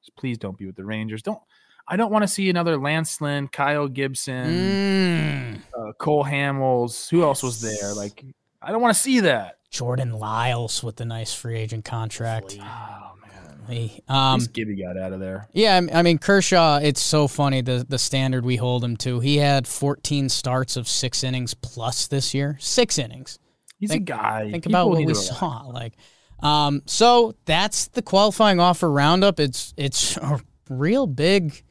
Just please don't be with the Rangers. Don't. I don't want to see another Lance Lynn, Kyle Gibson, Mm. uh, Cole Hamels. Who else was there? Like, I don't want to see that. Jordan Lyles with the nice free agent contract. Oh man, He- um, Um, Gibby got out of there. Yeah, I mean Kershaw. It's so funny the the standard we hold him to. He had 14 starts of six innings plus this year. Six innings. He's Think- a guy. Think People about what we saw. Like, um, so that's the qualifying offer roundup. It's it's a real big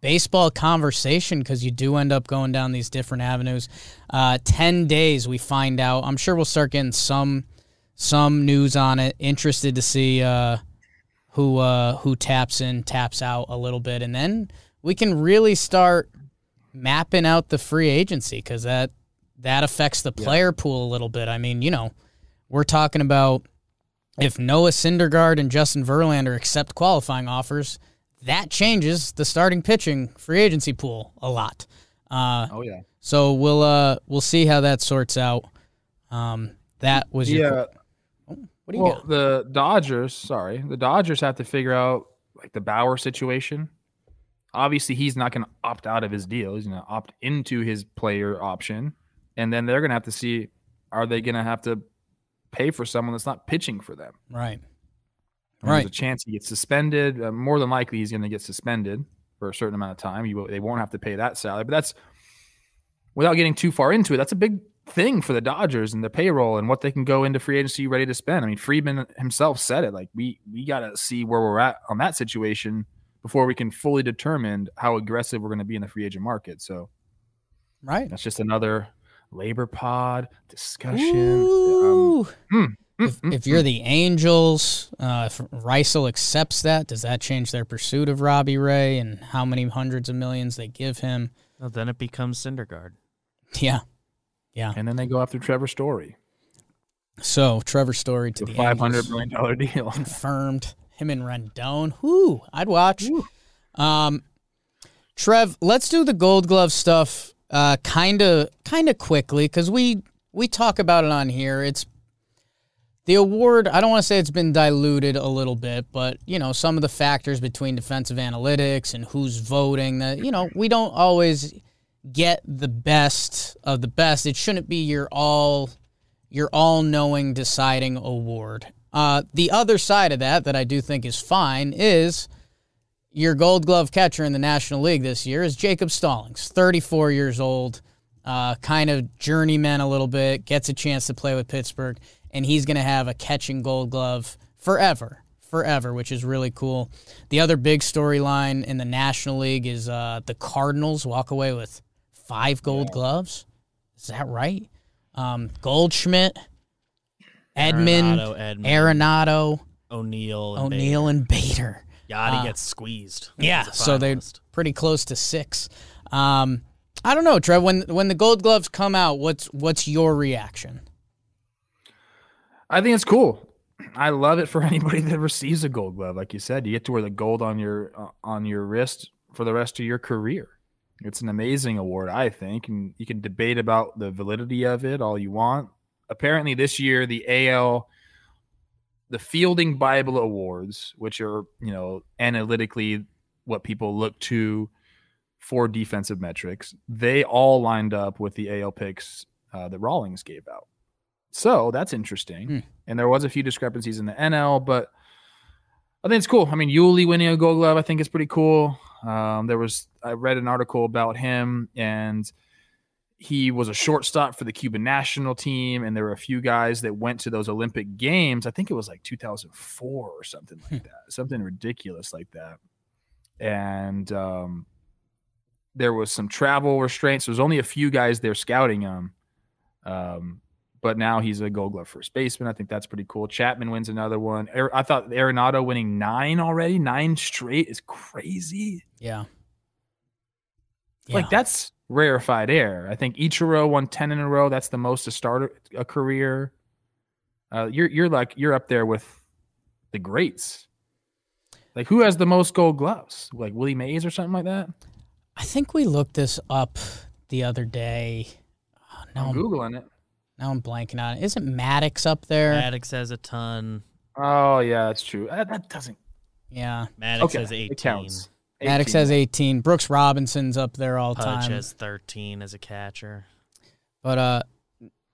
baseball conversation because you do end up going down these different avenues. Uh, Ten days we find out. I'm sure we'll start getting some some news on it. Interested to see uh, who uh, who taps in, taps out a little bit, and then we can really start mapping out the free agency because that that affects the player pool a little bit. I mean, you know, we're talking about if Noah Syndergaard and Justin Verlander accept qualifying offers, that changes the starting pitching free agency pool a lot. Uh, Oh yeah. so we'll uh, we'll see how that sorts out. Um, that was your. Yeah. What do you Well, got? the Dodgers, sorry, the Dodgers have to figure out like the Bauer situation. Obviously, he's not going to opt out of his deal. He's going to opt into his player option, and then they're going to have to see are they going to have to pay for someone that's not pitching for them. Right. And Right. There's a chance he gets suspended. Uh, more than likely, he's going to get suspended for a certain amount of time. You, they won't have to pay that salary, but that's without getting too far into it. That's a big thing for the Dodgers and the payroll and what they can go into free agency ready to spend. I mean, Friedman himself said it. Like we we got to see where we're at on that situation before we can fully determine how aggressive we're going to be in the free agent market. So Right. that's just another labor pod discussion. Um, Ooh. mm, if, mm, if you're the Angels, uh, if Raisel accepts that, does that change their pursuit of Robbie Ray and how many hundreds of millions they give him? Well, then it becomes Syndergaard. Yeah. Yeah. and then they go after Trevor Story, So Trevor Story to the the five hundred Angels. million dollar deal. confirmed. Him and Rendon. Whoo, I'd watch. Um, Trev, let's do the Gold Glove stuff. Uh, kind of, kind of quickly because we we talk about it on here. It's the award. I don't want to say it's been diluted a little bit, but you know some of the factors between defensive analytics and who's voting. That you know we don't always get the best of the best. It shouldn't be your all your all knowing deciding award. Uh, the other side of that, that I do think is fine, is your gold glove catcher in the National League this year is Jacob Stallings, 34 years old, uh, kind of journeyman a little bit, gets a chance to play with Pittsburgh, and he's going to have a catching gold glove forever. Forever, which is really cool. The other big storyline in the National League is uh, the Cardinals walk away with five gold gloves. Is that right? Um, Goldschmidt, Edman, Arenado, Arenado, O'Neill, and O'Neill, and Bader. Bader. Yadi uh, gets squeezed. Yeah, so they're pretty close to six. Um, I don't know, Trev. When when the Gold Gloves come out, what's what's your reaction? I think it's cool. I love it for anybody that receives a gold glove. Like you said, you get to wear the gold on your uh, on your wrist for the rest of your career. It's an amazing award, I think, and you can debate about the validity of it all you want. Apparently, this year the AL, the Fielding Bible Awards, which are you know analytically what people look to for defensive metrics, they all lined up with the AL picks uh, that Rawlings gave out. So that's interesting. Hmm. And there was a few discrepancies in the NL, but I think it's cool. I mean, Yuli winning a Gold Glove, I think is pretty cool. Um, there was I read an article about him, and he was a shortstop for the Cuban national team, and there were a few guys that went to those Olympic Games. I think it was like 2004 or something like that, something ridiculous like that. And um, there was some travel restraints. There was only a few guys there scouting him. Um, but now he's a Gold Glove first baseman. I think that's pretty cool. Chapman wins another one. I thought Arenado winning nine already, nine straight is crazy. Yeah. Like that's rarefied air. I think Ichiro won ten in a row. That's the most to start a, career. Uh, you're you're like you're up there with the greats. Like who has the most Gold Gloves? Like Willie Mays or something like that. I think we looked this up the other day. Oh, I'm I'm, googling it. Now I'm blanking on it. Isn't Maddux up there? Maddux has a ton. Oh yeah, that's true. That, that doesn't. Yeah. Maddux Okay, has 18. it counts. Maddux has 18. Brooks Robinson's up there all Pudge time. has 13 as a catcher. But uh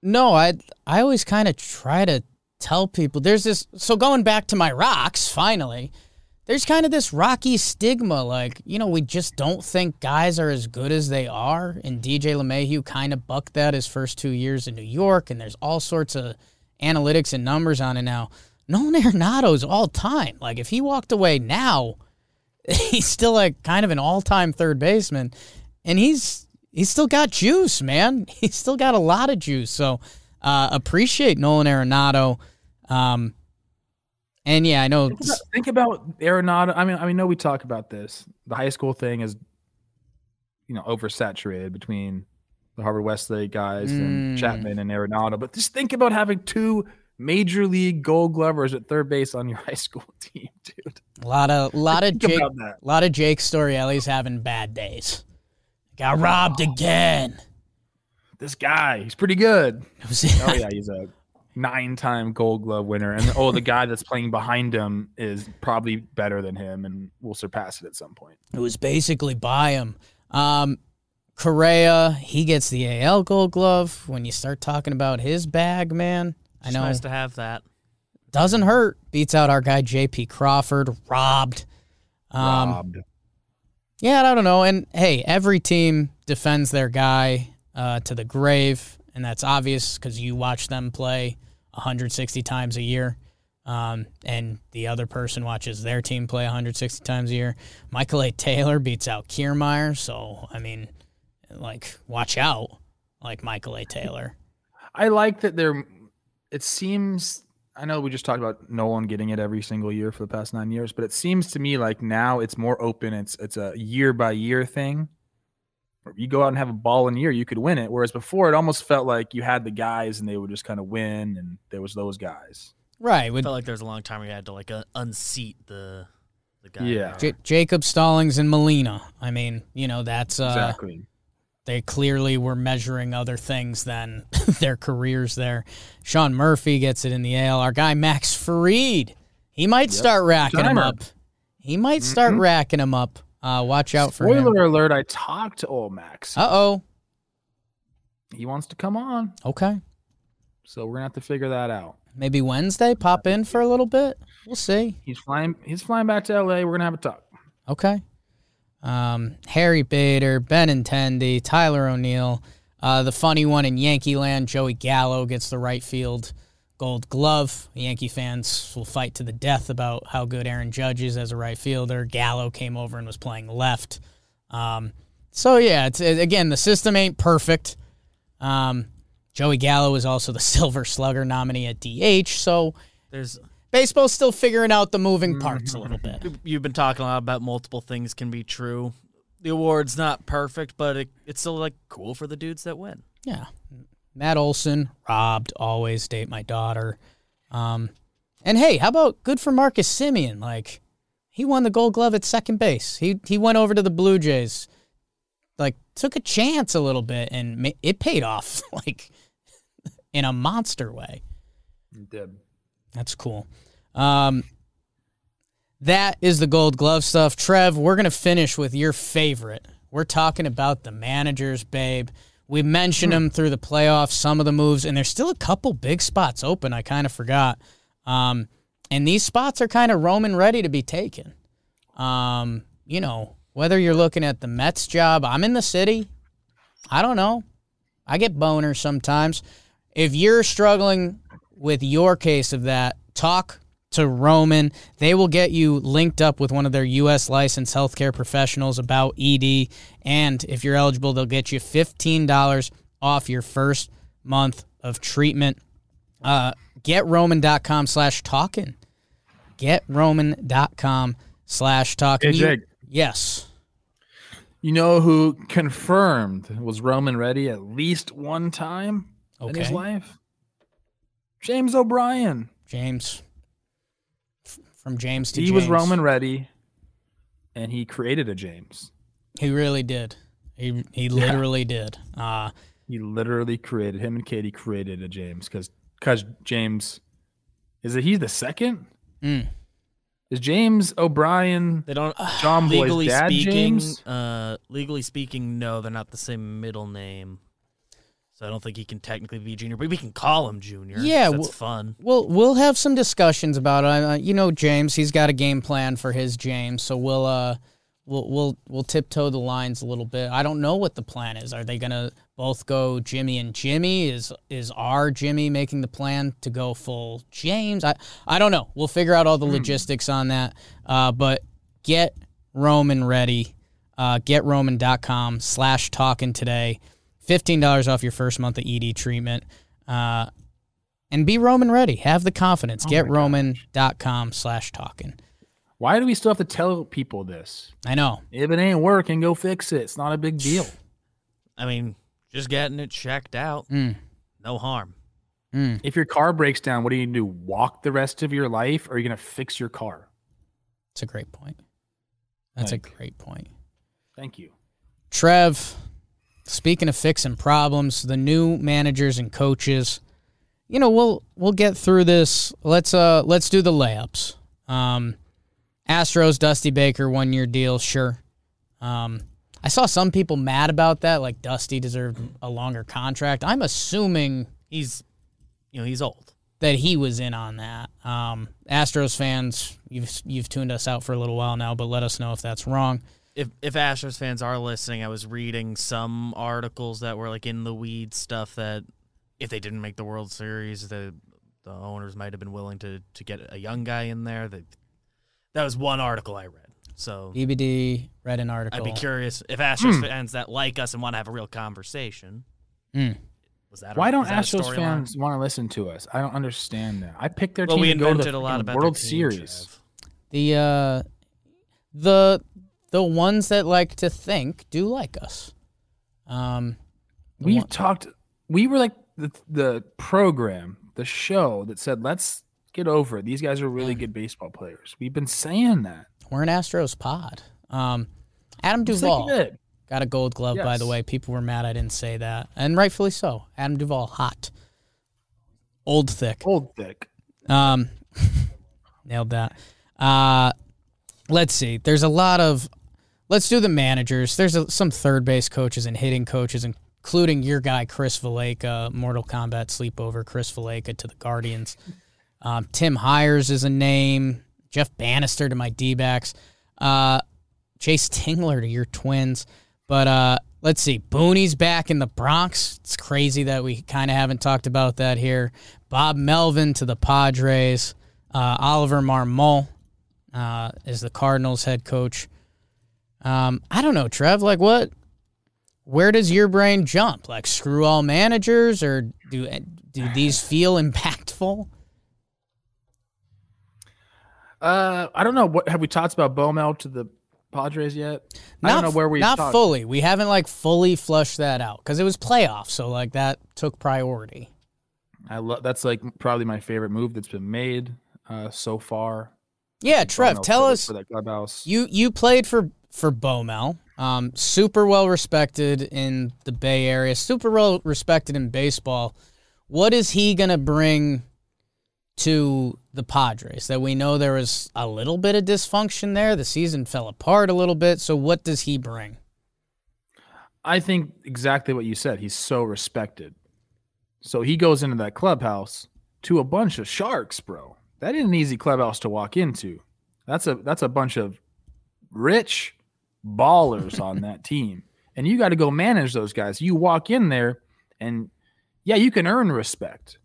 no, I I always kind of try to tell people there's this so going back to my rocks finally. There's kind of this rocky stigma like, you know, we just don't think guys are as good as they are and DJ LeMahieu kind of bucked that his first 2 years in New York and there's all sorts of analytics and numbers on it now. Nolan Arenado's all time. Like if he walked away now, he's still like kind of an all-time third baseman and he's he's still got juice, man. He's still got a lot of juice. So uh, appreciate Nolan Arenado. Um, and yeah, I know. Think about, think about Arenado. I mean, I mean, know we talk about this. The high school thing is, you know, oversaturated between the Harvard Westlake guys and Mm. Chapman and Arenado. But just think about having two major league Gold Glovers at third base on your high school team, dude. A lot of lot of Jake, that. lot of Jake Storiale's having bad days. Got robbed again. This guy, he's pretty good. Oh yeah, he's a nine-time Gold Glove winner, and oh, the guy that's playing behind him is probably better than him, and will surpass it at some point. it was basically by him. Um, Correa, he gets the AL Gold Glove. When you start talking about his bag, man, I know. It's know nice to have that. doesn't hurt. Beats out our guy J.P. Crawford. Robbed. Um, Robbed. Yeah, I don't know. And hey, every team defends their guy uh, to the grave, and that's obvious because you watch them play 160 times a year, um, and the other person watches their team play 160 times a year. Michael A. Taylor beats out Kiermaier, so I mean, like, watch out, like Michael A. Taylor. I like that they're. It seems. I know we just talked about Nolan getting it every single year for the past nine years, but it seems to me like now it's more open. It's it's a year by year thing. You go out and have a ball in a year, you could win it. Whereas before, it almost felt like you had the guys and they would just kind of win, and there was those guys. Right. I With felt like there was a long time where you had to like uh, unseat the the guy. Yeah. J- Jacob Stallings and Molina. I mean, you know, that's uh, Exactly. they clearly were measuring other things than their careers there. Sean Murphy gets it in the AL. Our guy Max Fried, he might start racking him up. He might start Mhm. racking him up. Uh, watch out for him. Spoiler alert! I talked to old Max. Uh oh. He wants to come on, Okay. so we're gonna have to figure that out. Maybe Wednesday, pop in for a little bit. We'll see. He's flying. He's flying back to LA. We're gonna have a talk. Okay. Um, Harry Bader, Benintendi, Tyler O'Neill. Uh, the funny one in Yankee land, Joey Gallo gets the right field gold glove. Yankee fans will fight to the death about how good Aaron Judge is as a right fielder. Gallo came over and was playing left. Um, so, yeah, it's, again, the system ain't perfect. Um, Joey Gallo is also the Silver Slugger nominee at DH. So There's baseball's still figuring out the moving parts a little bit. you've been talking a lot about multiple things can be true. The award's not perfect, but it, it's still like cool for the dudes that win. Yeah. Matt Olson, robbed, always date my daughter. Um, and hey, how about good for Marcus Semien? Like, he won the gold glove at second base. He he went over to the Blue Jays, like, took a chance a little bit, and it paid off, like, in a monster way. Did. That's cool. Um, that is the gold glove stuff. Trev, we're going to finish with your favorite. We're talking about the managers, babe. We mentioned them through the playoffs, some of the moves, and there's still a couple big spots open. I kind of forgot. Um, and these spots are kind of roaming ready to be taken. Um, you know, whether you're looking at the Mets job, I'm in the city. I don't know. I get boners sometimes. If you're struggling with your case of that, talk to Roman. They will get you linked up with one of their U.S. licensed healthcare professionals about ED. And if you're eligible, they'll get you $15 off your first month of treatment. Uh, GetRoman.com slash talking. GetRoman.com slash talking. Hey, Jake. Yes. You know who confirmed was Roman ready at least one time in his life? James O'Brien. James. F- From James to He was Roman ready, and he created a James. He really did. He he literally did. Uh, He literally created him and Katie created a James because because James is it he's the second? Mm. Is James O'Brien They don't John Boy's legally dad speaking. James? Uh, legally speaking, no, they're not the same middle name. So I don't think he can technically be junior, but we can call him junior. Yeah, that's well- fun. We'll we'll have some discussions about it. Uh, you know, James, he's got a game plan for his James, so we'll uh we'll we'll we'll tiptoe the lines a little bit. I don't know what the plan is. Are they gonna both go Jimmy and Jimmy? Is is our Jimmy making the plan to go full James? I I don't know. We'll figure out all the logistics on that. Uh, but get Roman ready. Uh, getroman.com slash talking today. $15 off your first month of ED treatment. Uh, and be Roman ready. Have the confidence. Oh my gosh. GetRoman.com slash talking. Why do we still have to tell people this? I know. If it ain't working, go fix it. It's not a big deal. I mean, just getting it checked out, Mm, no harm. mm. If your car breaks down, what do you do? Walk the rest of your life, or are you gonna fix your car? That's a great point. That's a great point. Thank you. Trev, speaking of fixing problems, the new managers and coaches, you know, we'll we'll get through this. Let's uh let's do the layups. Um Astros Dusty Baker one year deal, sure. Um I saw some people mad about that, like Dusty deserved a longer contract. I'm assuming He's, you know, he's old. that he was in on that. Um Astros fans, you've you've tuned us out for a little while now, but let us know if that's wrong. If if Astros fans are listening, I was reading some articles that were like in the weeds stuff that if they didn't make the World Series, the the owners might have been willing to to get a young guy in there. That that was one article I read. So EBD read an article. I'd be curious if Astros fans that like us and want to have a real conversation. Mm. Was that a- Why don't was that a Astros storyline? fans want to listen to us? I don't understand that. I picked their Well, team we to go to invented the a lot freaking about World their team, Series. Trev. The uh the the ones that like to think do like us. Um We've one- talked. We were like the the program, the show that said, "Let's get over it. These guys are really good baseball players." We've been saying that. we're an Astros pod. Um Adam I'm sick of Duvall got a gold glove by the way. People were mad I didn't say that. And rightfully so. Adam Duvall hot. Old thick. Old thick. Um, nailed that. Uh, let's see. There's a lot of. Let's do the managers. There's a, some third base coaches and hitting coaches, including your guy Chris Valaika, Mortal Kombat Sleepover. Chris Valaika to the Guardians. Um, Tim Hyers is a name. Jeff Banister to my D-backs. Uh, Chase Tingler to your Twins. But uh, let's see. Booney's back in the Bronx. It's crazy that we kind of haven't talked about that here. Bob Melvin to the Padres. Uh, Oliver Marmol uh, is the Cardinals head coach. Um, I don't know, Trev. Like what? where does your brain jump? Like screw all managers, or do do these feel impactful? Uh, I don't know. What have we talked about Bomel to the Padres yet? Not, I don't know where we not talked. fully. We haven't like fully flushed that out because it was playoffs, so like that took priority. I love that's like probably my favorite move that's been made uh, so far. Yeah, Trev, tell for us for that clubhouse. you you played for for Bomel, um, super well respected in the Bay Area, super well respected in baseball. What is he gonna bring to the Padres? That we know there was a little bit of dysfunction there. The season fell apart a little bit. So what does he bring? I think exactly what you said. He's so respected. So he goes into that clubhouse to a bunch of sharks, bro. That ain't an easy clubhouse to walk into. That's a that's a bunch of rich ballers on that team. And you got to go manage those guys. You walk in there and yeah, you can earn respect.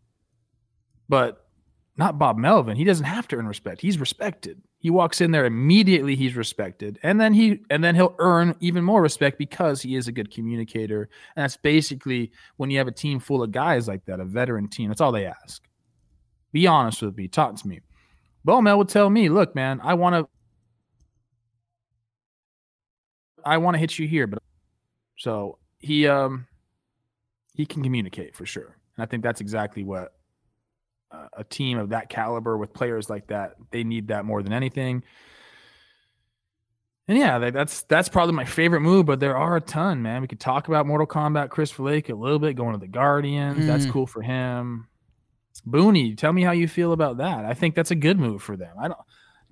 But not Bob Melvin. He doesn't have to earn respect. He's respected. He walks in there immediately he's respected. And then he and then he'll earn even more respect because he is a good communicator. And that's basically when you have a team full of guys like that, a veteran team, that's all they ask. Be honest with me, talk to me. Bomel would tell me, look, man, I want to I want to hit you here, but so he um he can communicate for sure. And I think that's exactly what uh, a team of that caliber with players like that they need that more than anything. And yeah, that's that's probably my favorite move, but there are a ton, man. We could talk about Mortal Kombat, Chris Lake a little bit, going to the Guardians. That's Mm. cool for him. Booney, tell me how you feel about that. I think that's a good move for them. I don't.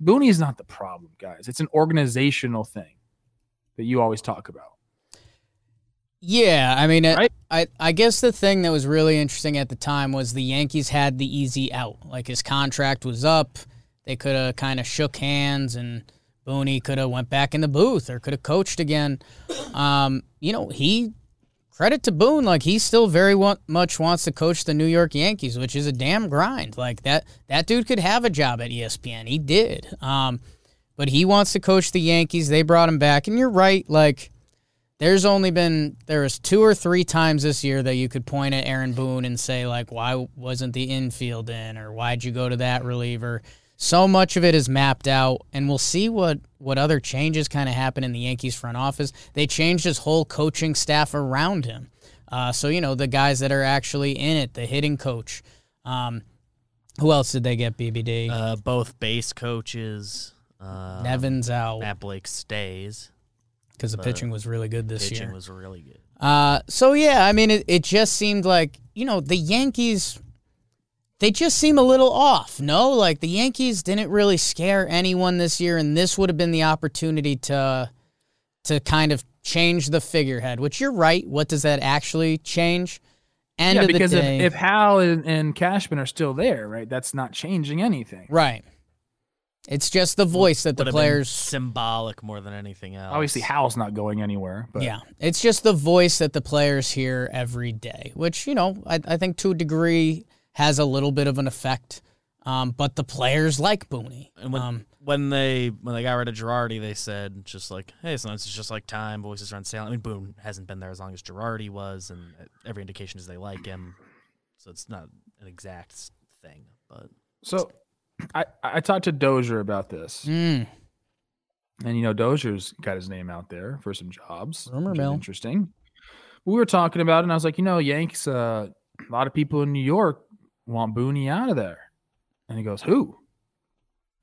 Booney is not the problem, guys. It's an organizational thing that you always talk about. Yeah, I mean, it, Right? I I guess the thing that was really interesting at the time was the Yankees had the easy out. Like his contract was up, they could have kind of shook hands, and Booney could have went back in the booth or could have coached again. Um, you know, he credit to Boone, like he still very much wants to coach the New York Yankees, which is a damn grind. Like that that dude could have a job at ESPN. He did. Um, but he wants to coach the Yankees. They brought him back, and you're right. Like there's only been there was two or three times this year that you could point at Aaron Boone and say like, why wasn't the infield in, or why'd you go to that reliever? So much of it is mapped out, and we'll see what what other changes kind of happen in the Yankees front office. They changed his whole coaching staff around him. Uh, so you know the guys that are actually in it, the hitting coach. Um, who else did they get? BBD. Uh, both base coaches. Uh, Nevin's out Matt Blake stays. because the pitching was really good this Pitching year. was really good. Uh, so yeah, I mean, it, it just seemed like you know the Yankees. They just seem a little off. No, like the Yankees didn't really scare anyone this year, and this would have been the opportunity to to kind of change the figurehead. Which you're right. What does that actually change? End yeah, of because if, day, if Hal and, and Cashman are still there, right, that's not changing anything. right. It's just the voice that the Would have been players symbolic more than anything else. Obviously, Hal's not going anywhere. But yeah, it's just the voice that the players hear every day, which you know I, I think to a degree has a little bit of an effect. Um, but the players like Booney. And when Um, when they when they got rid of Girardi, they said just like, hey, sometimes it's just like time. Voices around sailing. I mean, Boone hasn't been there as long as Girardi was, and every indication is they like him. So it's not an exact thing, but So I, I talked to Dozier about this. mm, And you know, Dozier's got his name out there for some jobs. Rumor mill. Interesting. We were talking about it, and I was like, you know, Yanks, uh, a lot of people in New York want Booney out of there. And he goes, Who?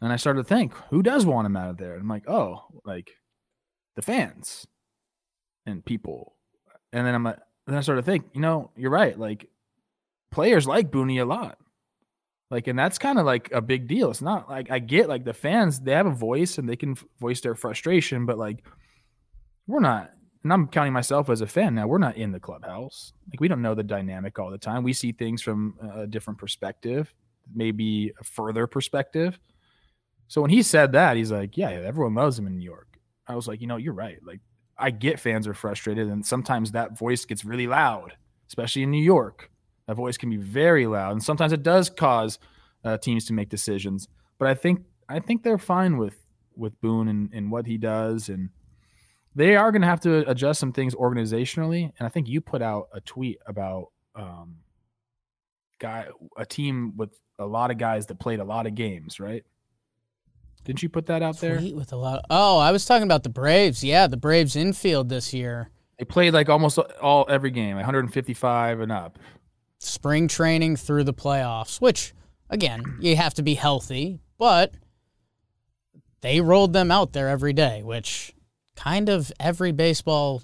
And I started to think, who does want him out of there? And I'm like, oh, like the fans and people. And then I'm like, then I started to think, you know, you're right. Like players like Booney a lot. Like, and that's kind of like a big deal. It's not like I get like the fans, they have a voice and they can voice their frustration, but like we're not, and I'm counting myself as a fan now, we're not in the clubhouse. Like, we don't know the dynamic all the time. We see things from a different perspective, maybe a further perspective. So when he said that, he's like, yeah, everyone loves him in New York. I was like, you know, you're right. Like, I get fans are frustrated, and sometimes that voice gets really loud, especially in New York. That voice can be very loud, and sometimes it does cause uh, teams to make decisions. But I think I think they're fine with with Boone and, and what he does, and they are going to have to adjust some things organizationally. And I think you put out a tweet about um, guy a team with a lot of guys that played a lot of games, right? Didn't you put that out there? Tweet with a lot. Of, oh, I was talking about the Braves. Yeah, the Braves infield this year. They played like almost all every game, 155 and up. Spring training through the playoffs, which again, you have to be healthy, but they rolled them out there every day, which kind of every baseball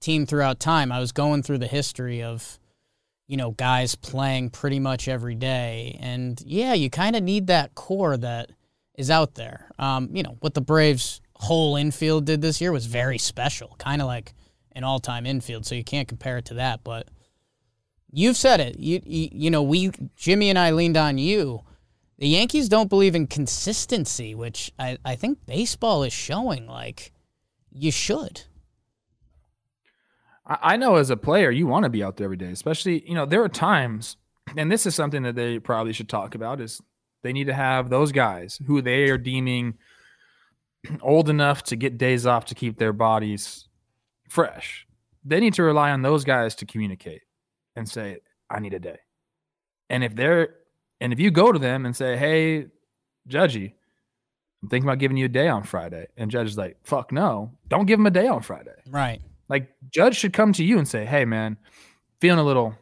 team throughout time. I was going through the history of you know, guys playing pretty much every day. And yeah, you kind of need that core that is out there. Um, you know, what the Braves' whole infield did this year was very special, kind of like an all time infield. So you can't compare it to that. But you've said it. You, you, you know, we, Jimmy and I leaned on you. The Yankees don't believe in consistency, which I, I think baseball is showing. Like, you should. I know as a player, you want to be out there every day, especially, you know, there are times, and this is something that they probably should talk about is they need to have those guys who they are deeming old enough to get days off to keep their bodies fresh. They need to rely on those guys to communicate and say, I need a day. And if they're, and if you go to them and say, Hey, Judgy, I'm thinking about giving you a day on Friday. And Judge is like, fuck no, don't give him a day on Friday. Right. Like Judge should come to you and say, "Hey, man, feeling a little,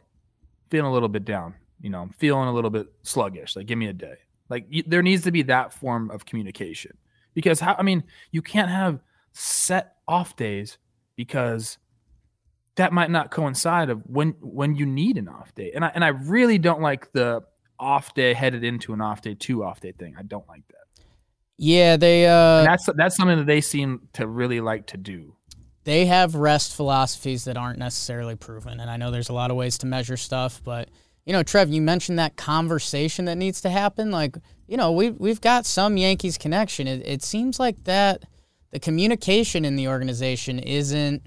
feeling a little bit down. You know, I'm feeling a little bit sluggish. Like, give me a day. Like, y- there needs to be that form of communication because how? I mean, you can't have set off days because that might not coincide of when when you need an off day. And I and I really don't like the off day headed into an off day, two off day thing. I don't like that. Yeah, they. uh And that's that's something that they seem to really like to do they have rest philosophies that aren't necessarily proven. And I know there's a lot of ways to measure stuff, but you know, Trev, you mentioned that conversation that needs to happen. Like, you know, we we've got some Yankees connection. It, it seems like that the communication in the organization isn't.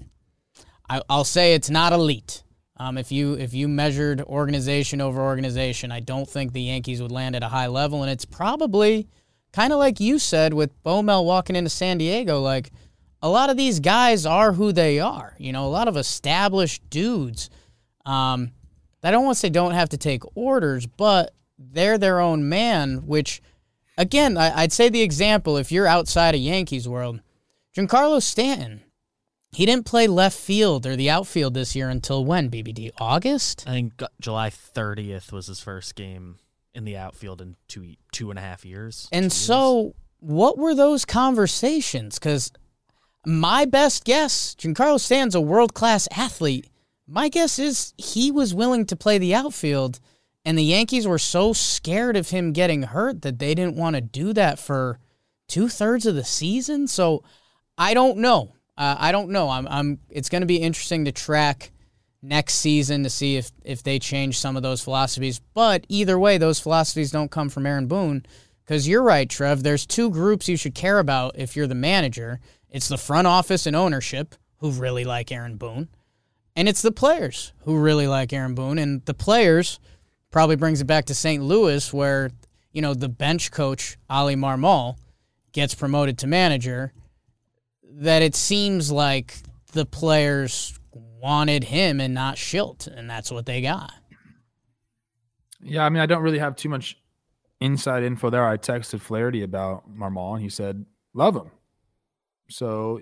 I, will say it's not elite. Um, if you if you measured organization over organization, I don't think the Yankees would land at a high level, and it's probably kind of like you said with Bomel walking into San Diego, like a lot of these guys are who they are. You know, a lot of established dudes. Um, I don't want to say don't have to take orders, but they're their own man. Which, again, I, would say the example if you're outside of Yankees world, Giancarlo Stanton. He didn't play left field or the outfield this year until when? BBD August. I think July 30th was his first game in the outfield in two two and a half years. And so, years. what were those conversations? Because my best guess, Giancarlo Stanton's a world class athlete. My guess is he was willing to play the outfield, and the Yankees were so scared of him getting hurt that they didn't want to do that for two thirds of the season. So I don't know. Uh, I don't know. I'm. I'm. It's going to be interesting to track next season to see if if they change some of those philosophies. But either way, those philosophies don't come from Aaron Boone. Because you're right, Trev. There's two groups you should care about if you're the manager. It's the front office and ownership who really like Aaron Boone, and it's the players who really like Aaron Boone. And the players probably brings it back to St. Louis, where you know the bench coach Oli Marmol gets promoted to manager. That it seems like the players wanted him and not Shildt, and that's what they got. Yeah, I mean, I don't really have too much inside info there. I texted Flaherty about Marmol, and he said, "Love him." So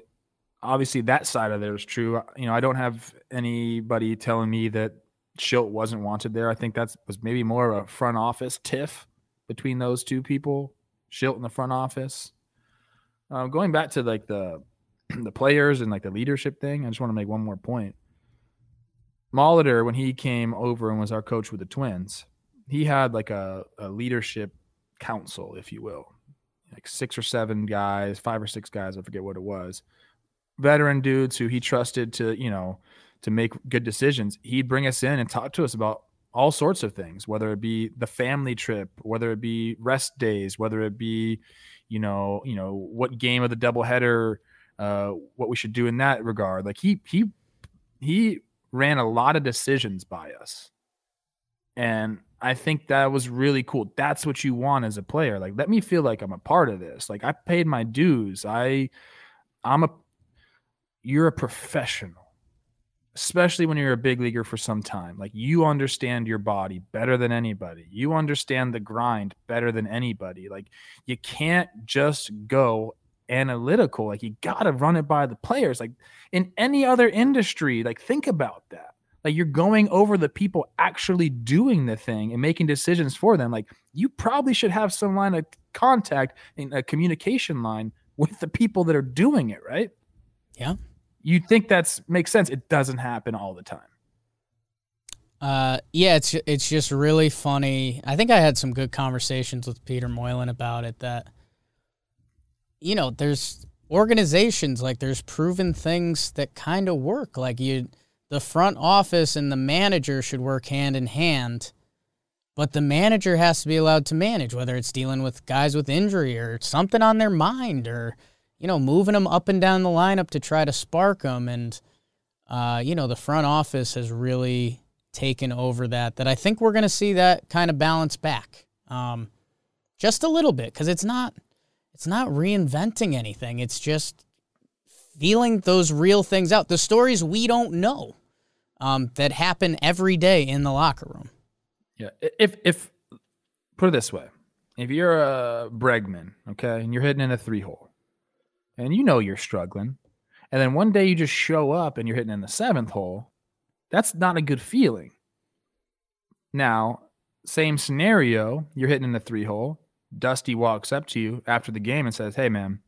obviously that side of there is true. You know, I don't have anybody telling me that Shildt wasn't wanted there. I think that was maybe more of a front office tiff between those two people, Shildt in the front office. Uh, going back to like the the players and like the leadership thing, I just want to make one more point. Molitor, when he came over and was our coach with the Twins, he had like a, a leadership council, if you will like six or seven guys, five or six guys, I forget what it was, veteran dudes who he trusted to, you know, to make good decisions. He'd bring us in and talk to us about all sorts of things, whether it be the family trip, whether it be rest days, whether it be, you know, you know, what game of the doubleheader, uh, what we should do in that regard. Like he he he ran a lot of decisions by us. And I think that was really cool. That's what you want as a player. Like, let me feel like I'm a part of this. Like, I paid my dues. I, I'm a, you're a professional, especially when you're a big leaguer for some time. Like you understand your body better than anybody. You understand the grind better than anybody. Like you can't just go analytical. Like you got to run it by the players. Like in any other industry, like think about that. Like you're going over the people actually doing the thing and making decisions for them. Like you probably should have some line of contact in a communication line with the people that are doing it, right? Yeah. You think that's makes sense. It doesn't happen all the time. Uh, yeah, it's it's just really funny. I think I had some good conversations with Peter Moylan about it. That you know, there's organizations like there's proven things that kind of work. Like you, the front office and the manager should work hand in hand, but the manager has to be allowed to manage, whether it's dealing with guys with injury or something on their mind or you know, moving them up and down the lineup to try to spark them. And, uh, you know, the front office has really taken over that. That I think we're going to see that kind of balance back, um, just a little bit, because it's not, it's not reinventing anything. It's just feeling those real things out, the stories we don't know, um, that happen every day in the locker room. Yeah, if if put it this way, if you're a Bregman, okay, and you're hitting in a three hole and you know you're struggling, and then one day you just show up and you're hitting in the seventh hole, that's not a good feeling. Now, same scenario, you're hitting in the three hole. Dusty walks up to you after the game and says, Hey, man,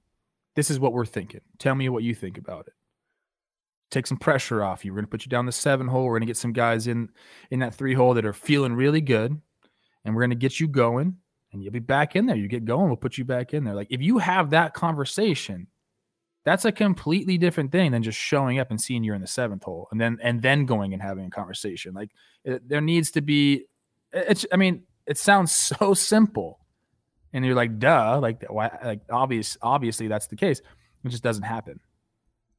this is what we're thinking. Tell me what you think about it. Take some pressure off you. We're going to put you down the seven hole. We're going to get some guys in in that three hole that are feeling really good, and we're going to get you going. And you'll be back in there. You get going, we'll put you back in there. Like if you have that conversation, that's a completely different thing than just showing up and seeing you're in the seventh hole and then and then going and having a conversation like it, there needs to be it's i mean it sounds so simple and you're like duh like why like obvious obviously that's the case it just doesn't happen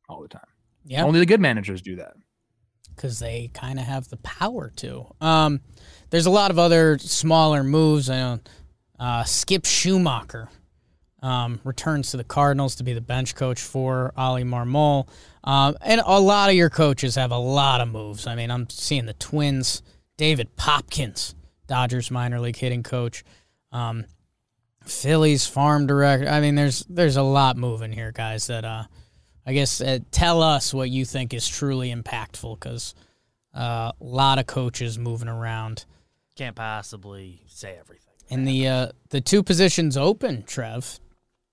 all the time Yeah. only the good managers do that because they kind of have the power to. Um, there's a lot of other smaller moves. I know uh, Skip Schumaker um, returns to the Cardinals to be the bench coach for Oli Marmol. Um, and a lot of your coaches have a lot of moves. I mean, I'm seeing the Twins, David Popkins, Dodgers minor league hitting coach, um, Phillies farm director. I mean, there's there's a lot moving here, guys. That uh, I guess uh, tell us what you think is truly impactful because uh, a lot of coaches moving around. Can't possibly say everything. And the uh, the two positions open, Trev,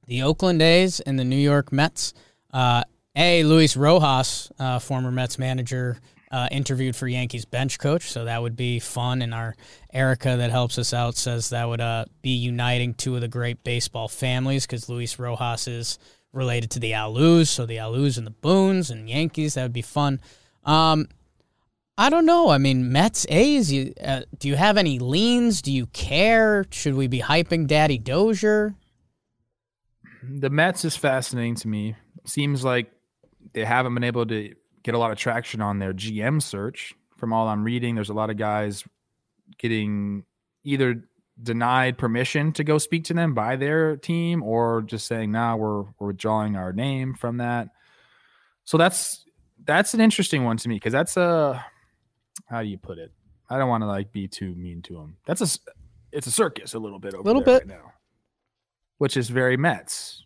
the Oakland A's and the New York Mets. Uh, a Luis Rojas, uh, former Mets manager, uh, interviewed for Yankees bench coach, so that would be fun. And our Erica that helps us out says that would uh, be uniting two of the great baseball families because Luis Rojas is related to the Alous, so the Alous and the Boones and Yankees. That would be fun. Um, I don't know. I mean, Mets, A's. You, uh, do you have any leans? Do you care? Should we be hyping Daddy Dozier? the Mets is fascinating to me. Seems like they haven't been able to get a lot of traction on their GM search. From all I'm reading, there's a lot of guys getting either denied permission to go speak to them by their team or just saying, nah, we're we're withdrawing our name from that. So that's that's an interesting one to me because that's a how do you put it? I don't want to like be too mean to them. That's a it's a circus a little bit over Little there bit. right now, which is very Mets.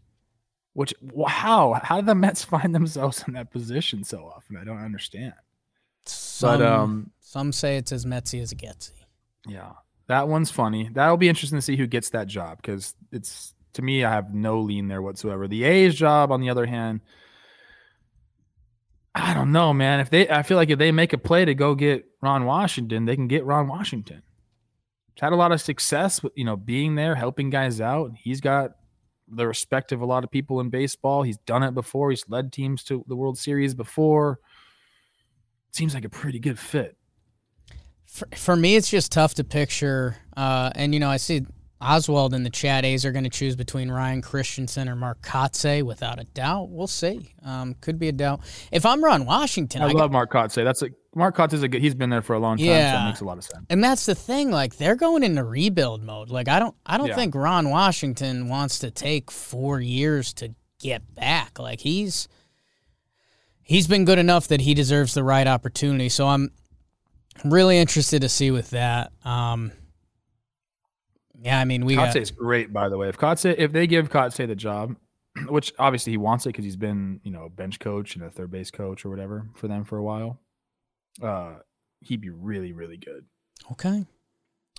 Which wow, how did the Mets find themselves in that position so often? I don't understand. Some, But um, some say it's as Metsy as it gets. yeah, that one's funny. That'll be interesting to see who gets that job because it's to me, I have no lean there whatsoever. The A's job, on the other hand, I don't know, man. If they, I feel like if they make a play to go get Ron Washington, they can get Ron Washington. He's had a lot of success with you know being there, helping guys out. He's got the respect of a lot of people in baseball. He's done it before. He's led teams to the World Series before. Seems like a pretty good fit. For, for me, it's just tough to picture. Uh, and, you know, I see Oswald in the chat. A's are going to choose between Ryan Christenson or Mark Kotsay without a doubt. We'll see. Um, could be a doubt. If I'm Ron Washington, I, I, love Mark Kotsay. That's a Mark Kotsay is a good. He's been there for a long time, so Yeah. it makes a lot of sense. and that's the thing. Like they're going into rebuild mode. Like I don't, I don't Yeah. think Ron Washington wants to take four years to get back. Like he's, he's been good enough that he deserves the right opportunity. So I'm really interested to see with that. Um, yeah, I mean, we got, Kotsay's great, by the way. If Kotsay, if they give Kotsay the job, which obviously he wants it because he's been, you know, a bench coach and a third base coach or whatever for them for a while, uh, he'd be really, really good. okay.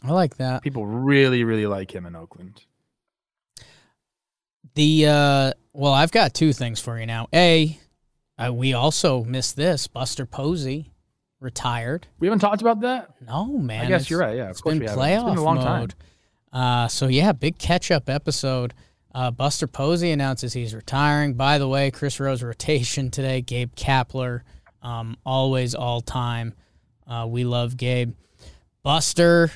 I like that. People really, really like him in Oakland. The uh, well, I've got two things for you now. A, uh, we also missed this. Buster Posey retired. We haven't talked about that. No man, I guess you're right. Yeah, of it's course been we haven't. It's been a long time. Uh, so yeah, big catch up episode. Uh, Buster Posey announces he's retiring. By the way, Chris Rose rotation today. Gabe Kapler, um, always all time. Uh, we love Gabe. Buster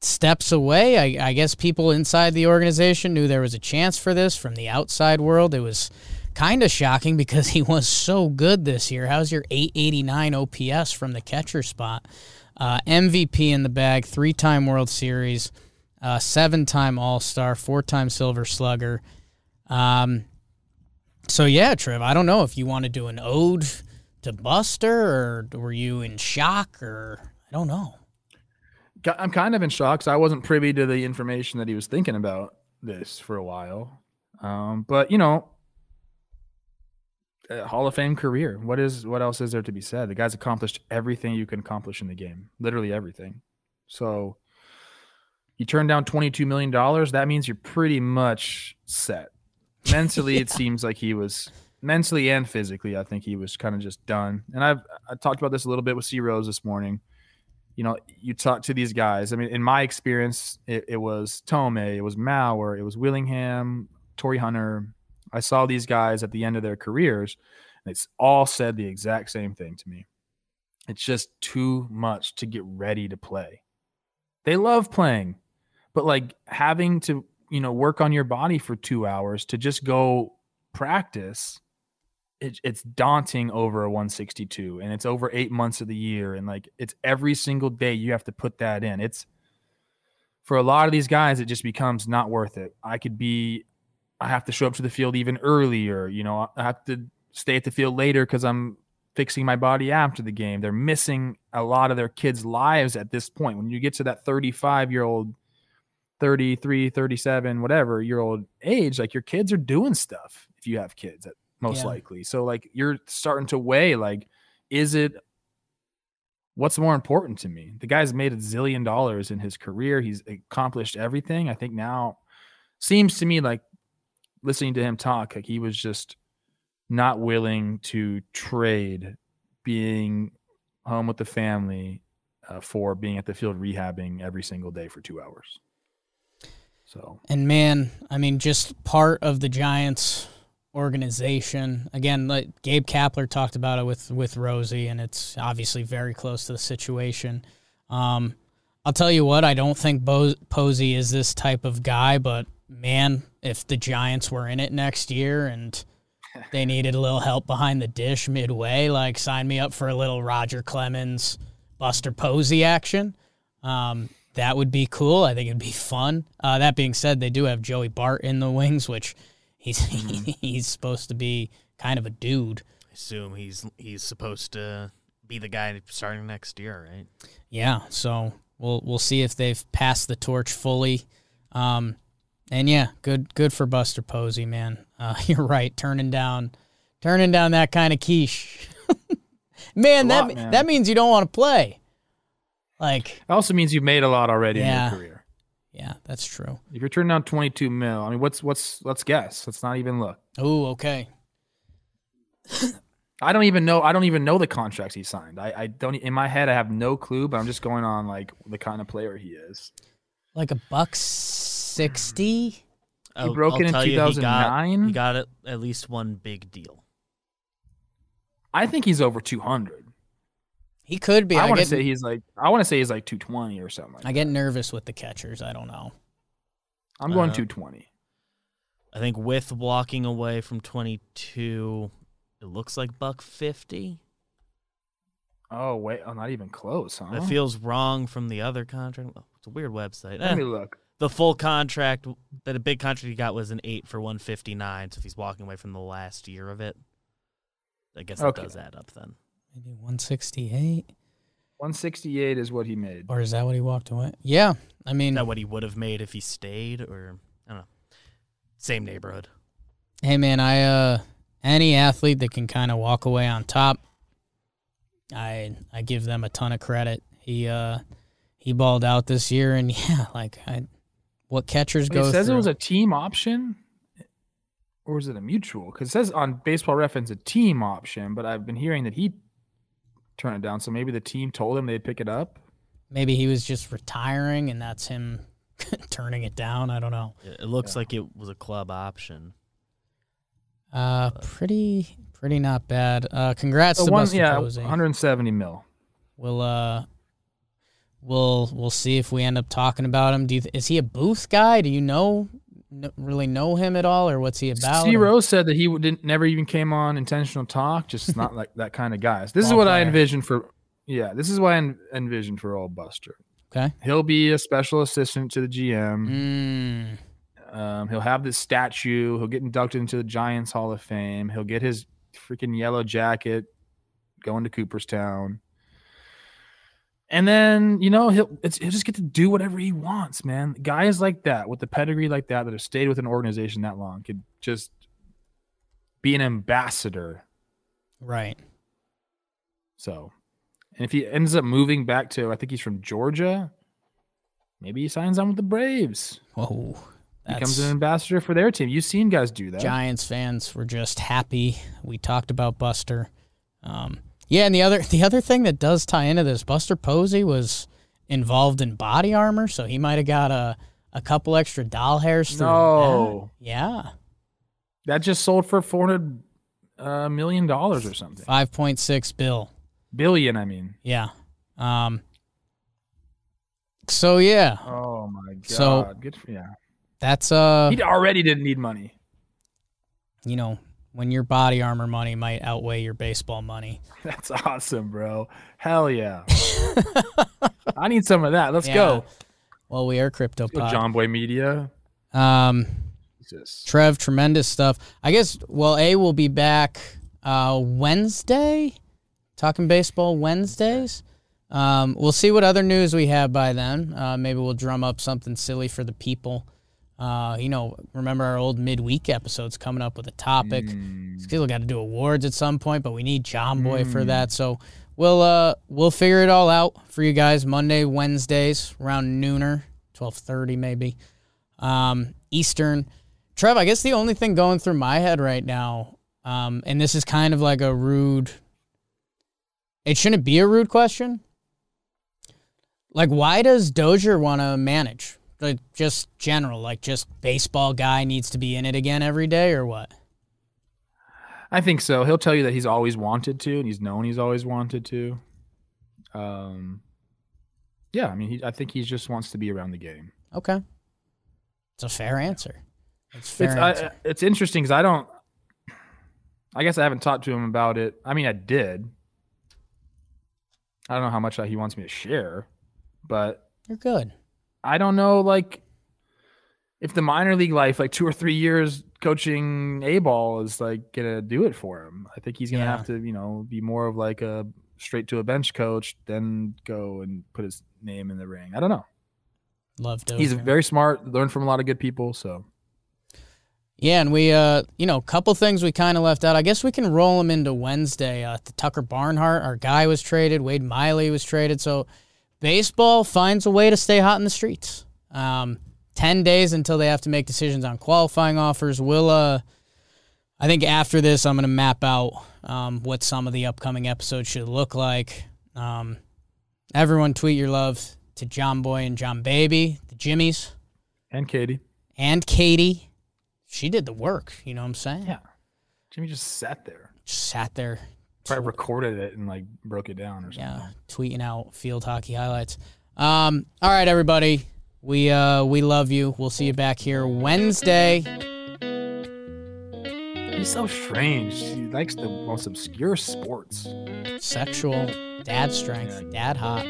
steps away. I, I guess people inside the organization knew there was a chance for this. From the outside world, it was kind of shocking because he was so good this year. How's your 889 OPS from the catcher spot? Uh, MVP in the bag, three time World Series, uh, seven time All Star, four time Silver Slugger. Um, so, yeah, Trev, I don't know if you want to do an ode to Buster or were you in shock or I don't know. I'm kind of in shock because I wasn't privy to the information that he was thinking about this for a while. Um, but you know, Hall of Fame career. What is what else is there to be said? The guy's accomplished everything you can accomplish in the game, literally everything. So you turn down 22 million dollars. That means you're pretty much set. Mentally, it seems like he was mentally and physically. I think he was kind of just done. And I've I talked about this a little bit with C Rose this morning you know, you talk to these guys. I mean, in my experience, it, it was Thome, it was Mauer, it was Willingham, Torii Hunter. I saw these guys at the end of their careers, and it's all said the exact same thing to me. It's just too much to get ready to play. They love playing, but like having to, you know, work on your body for two hours to just go practice it, it's daunting over a 162 and it's over eight months of the year and like it's every single day you have to put that in. It's for a lot of these guys it just becomes not worth it. I could be i have to show up to the field even earlier you know i have to stay at the field later because i'm fixing my body after the game. They're missing a lot of their kids lives at this point. When you get to that 35 year old 33 37 whatever year old age like your kids are doing stuff if you have kids most Yeah. likely. So like you're starting to weigh like, is it what's more important to me? The guy's made a zillion dollars in his career. He's accomplished everything. I think now seems to me like listening to him talk, like he was just not willing to trade being home with the family uh, for being at the field rehabbing every single day for two hours. So And man, I mean, just part of the Giants organization. Again, like Gabe Kapler talked about it with with Rosie, and it's obviously very close to the situation. Um, I'll tell you what, I don't think Bo- Posey is this type of guy, but man, if the Giants were in it next year and they needed a little help behind the dish midway, like sign me up for a little Roger Clemens, Buster Posey action. Um, that would be cool. I think it'd be fun. Uh, that being said, they do have Joey Bart in the wings, which he's he's supposed to be kind of a dude. I assume he's he's supposed to be the guy starting next year, right? Yeah, so we'll we'll see if they've passed the torch fully. Um, and yeah, good good for Buster Posey, man. Uh, you're right, turning down turning down that kind of quiche. man, A that lot, man. that means you don't want to play. Like, it also means you've made a lot already Yeah. in your career. yeah, that's true. If you're turning down 22 mil, I mean, what's what's let's guess. Let's not even look. Oh, okay. I don't even know. I don't even know the contracts he signed. I, I don't. In my head, I have no clue. But I'm just going on like the kind of player he is. Like a buck sixty. He broke it in tell you, he got- 2009? He got, it, at least one big deal. I think he's over 200. He could be. I I, want to say he's like. I want to say he's like 220 or something. Like I get nervous with the catchers. I don't know. I'm going Uh, 220. I think with walking away from 22, it looks like buck 50. Oh wait, oh, not even close, huh? It feels wrong from the other contract. Oh, It's a weird website. Let Eh, me look. the full contract, that a big contract he got was an eight for 159. So if he's walking away from the last year of it, I guess Okay. it does add up then. Maybe 168, 168 is what he made. or is that what he walked away? Yeah, I mean, Is that what he would have made if he stayed, or I don't know. Same neighborhood. hey man, I uh, any athlete that can kind of walk away on top, I I give them a ton of credit. He uh, he balled out this year, and yeah, like I, what catchers But go It says through. it was a team option, or is it a mutual? Because it says on Baseball Reference a team option, but I've been hearing that he turned it down. So maybe the team told him they'd pick it up. Maybe he was just retiring, and that's him turning it down. I don't know. It it looks like it was a club option. Uh, pretty pretty not bad. Uh, congrats So to one, Buster yeah, Posey. 170 mil. We'll uh, we'll we'll see if we end up talking about him. Do you th- is he a booth guy? Do you know, kn- really know him at all, or what's he about? C Rose said that he didn't never even came on intentional talk, just not like that kind of guy. This is Ball what I player. envision for. Yeah, this is what I en- envision for old Buster. Okay. He'll be a special assistant to the GM. Mm, Um, he'll have this statue. He'll get inducted into the Giants Hall of Fame. He'll get his freaking yellow jacket going to Cooperstown. And then, you know, he'll it's, he'll just get to do whatever he wants, man. Guys like that, with the pedigree like that, that have stayed with an organization that long, could just be an ambassador. right. So, and if he ends up moving back to, I think he's from Georgia, maybe he signs on with the Braves, Whoa. becomes an ambassador for their team. You've seen guys do that. Giants fans were just happy. We talked about Buster. Um, yeah, and the other the other thing that does tie into this, Buster Posey was involved in BodyArmor, so he might have got a a couple extra doll hairs. Through No. that. Yeah. That just sold for four hundred uh, million dollars or something. Five point six bill. Billion, I mean. Yeah. Um. So yeah, Oh my god. So- Good for yeah. that's uh, He already didn't need money. you know, when your BodyArmor money might outweigh your baseball money. That's awesome, bro. Hell yeah. I need some of that. Let's Yeah. go. Well, we are crypto. John Boy Media. Um, Jesus. Trev, tremendous stuff. I guess. Well, a will be back uh Wednesday, talking baseball Wednesdays. Um, we'll see what other news we have by then. Uh, maybe we'll drum up something silly for the people. Uh, you know, remember our old midweek episodes coming up with a topic. Mm. Still got to do awards at some point, but we need Jomboy for that. So we'll uh we'll figure it all out for you guys Monday, Wednesdays around nooner, twelve thirty maybe, um, Eastern. Trev, I guess the only thing going through my head right now, um, and this is kind of like a rude. It shouldn't be a rude question. Like, why does Dozier want to manage? Like, just general, like, just baseball guy needs to be in it again every day, or what? I think so. He'll tell you that he's always wanted to, and he's known he's always wanted to. Um, yeah, I mean, he, I think he just wants to be around the game. Okay. It's a fair answer. It's fair It's I, answer. it's interesting because I don't. I guess I haven't talked to him about it. I mean, I did. I don't know how much that he wants me to share, but You're good. I don't know, like, if the minor league life, like two or three years coaching A ball, is like gonna do it for him. I think he's gonna Yeah. have to, you know, be more of like a straight to a bench coach, then go and put his name in the ring. I don't know. Love Dozier. He's very smart, learned from a lot of good people. So Yeah, and we, uh, you know, a couple things we kind of left out. I guess we can roll them into Wednesday. Uh, the Tucker Barnhart, our guy was traded. Wade Miley was traded. So baseball finds a way to stay hot in the streets. Um, Ten days until they have to make decisions on qualifying offers. We'll, uh, I think after this, I'm going to map out um, what some of the upcoming episodes should look like. Um, everyone, tweet your love to Jomboy and John Baby, the Jimmies, and Katie, and Katie. She did the work. You know what I'm saying? Yeah. Jimmy just sat there, Just sat there, probably recorded it and like broke it down or something. yeah, tweeting out field hockey highlights. Um, all right, everybody. We uh we love you. We'll see you back here Wednesday. He's so strange. He likes the most obscure sports. Sexual dad strength, dad hot.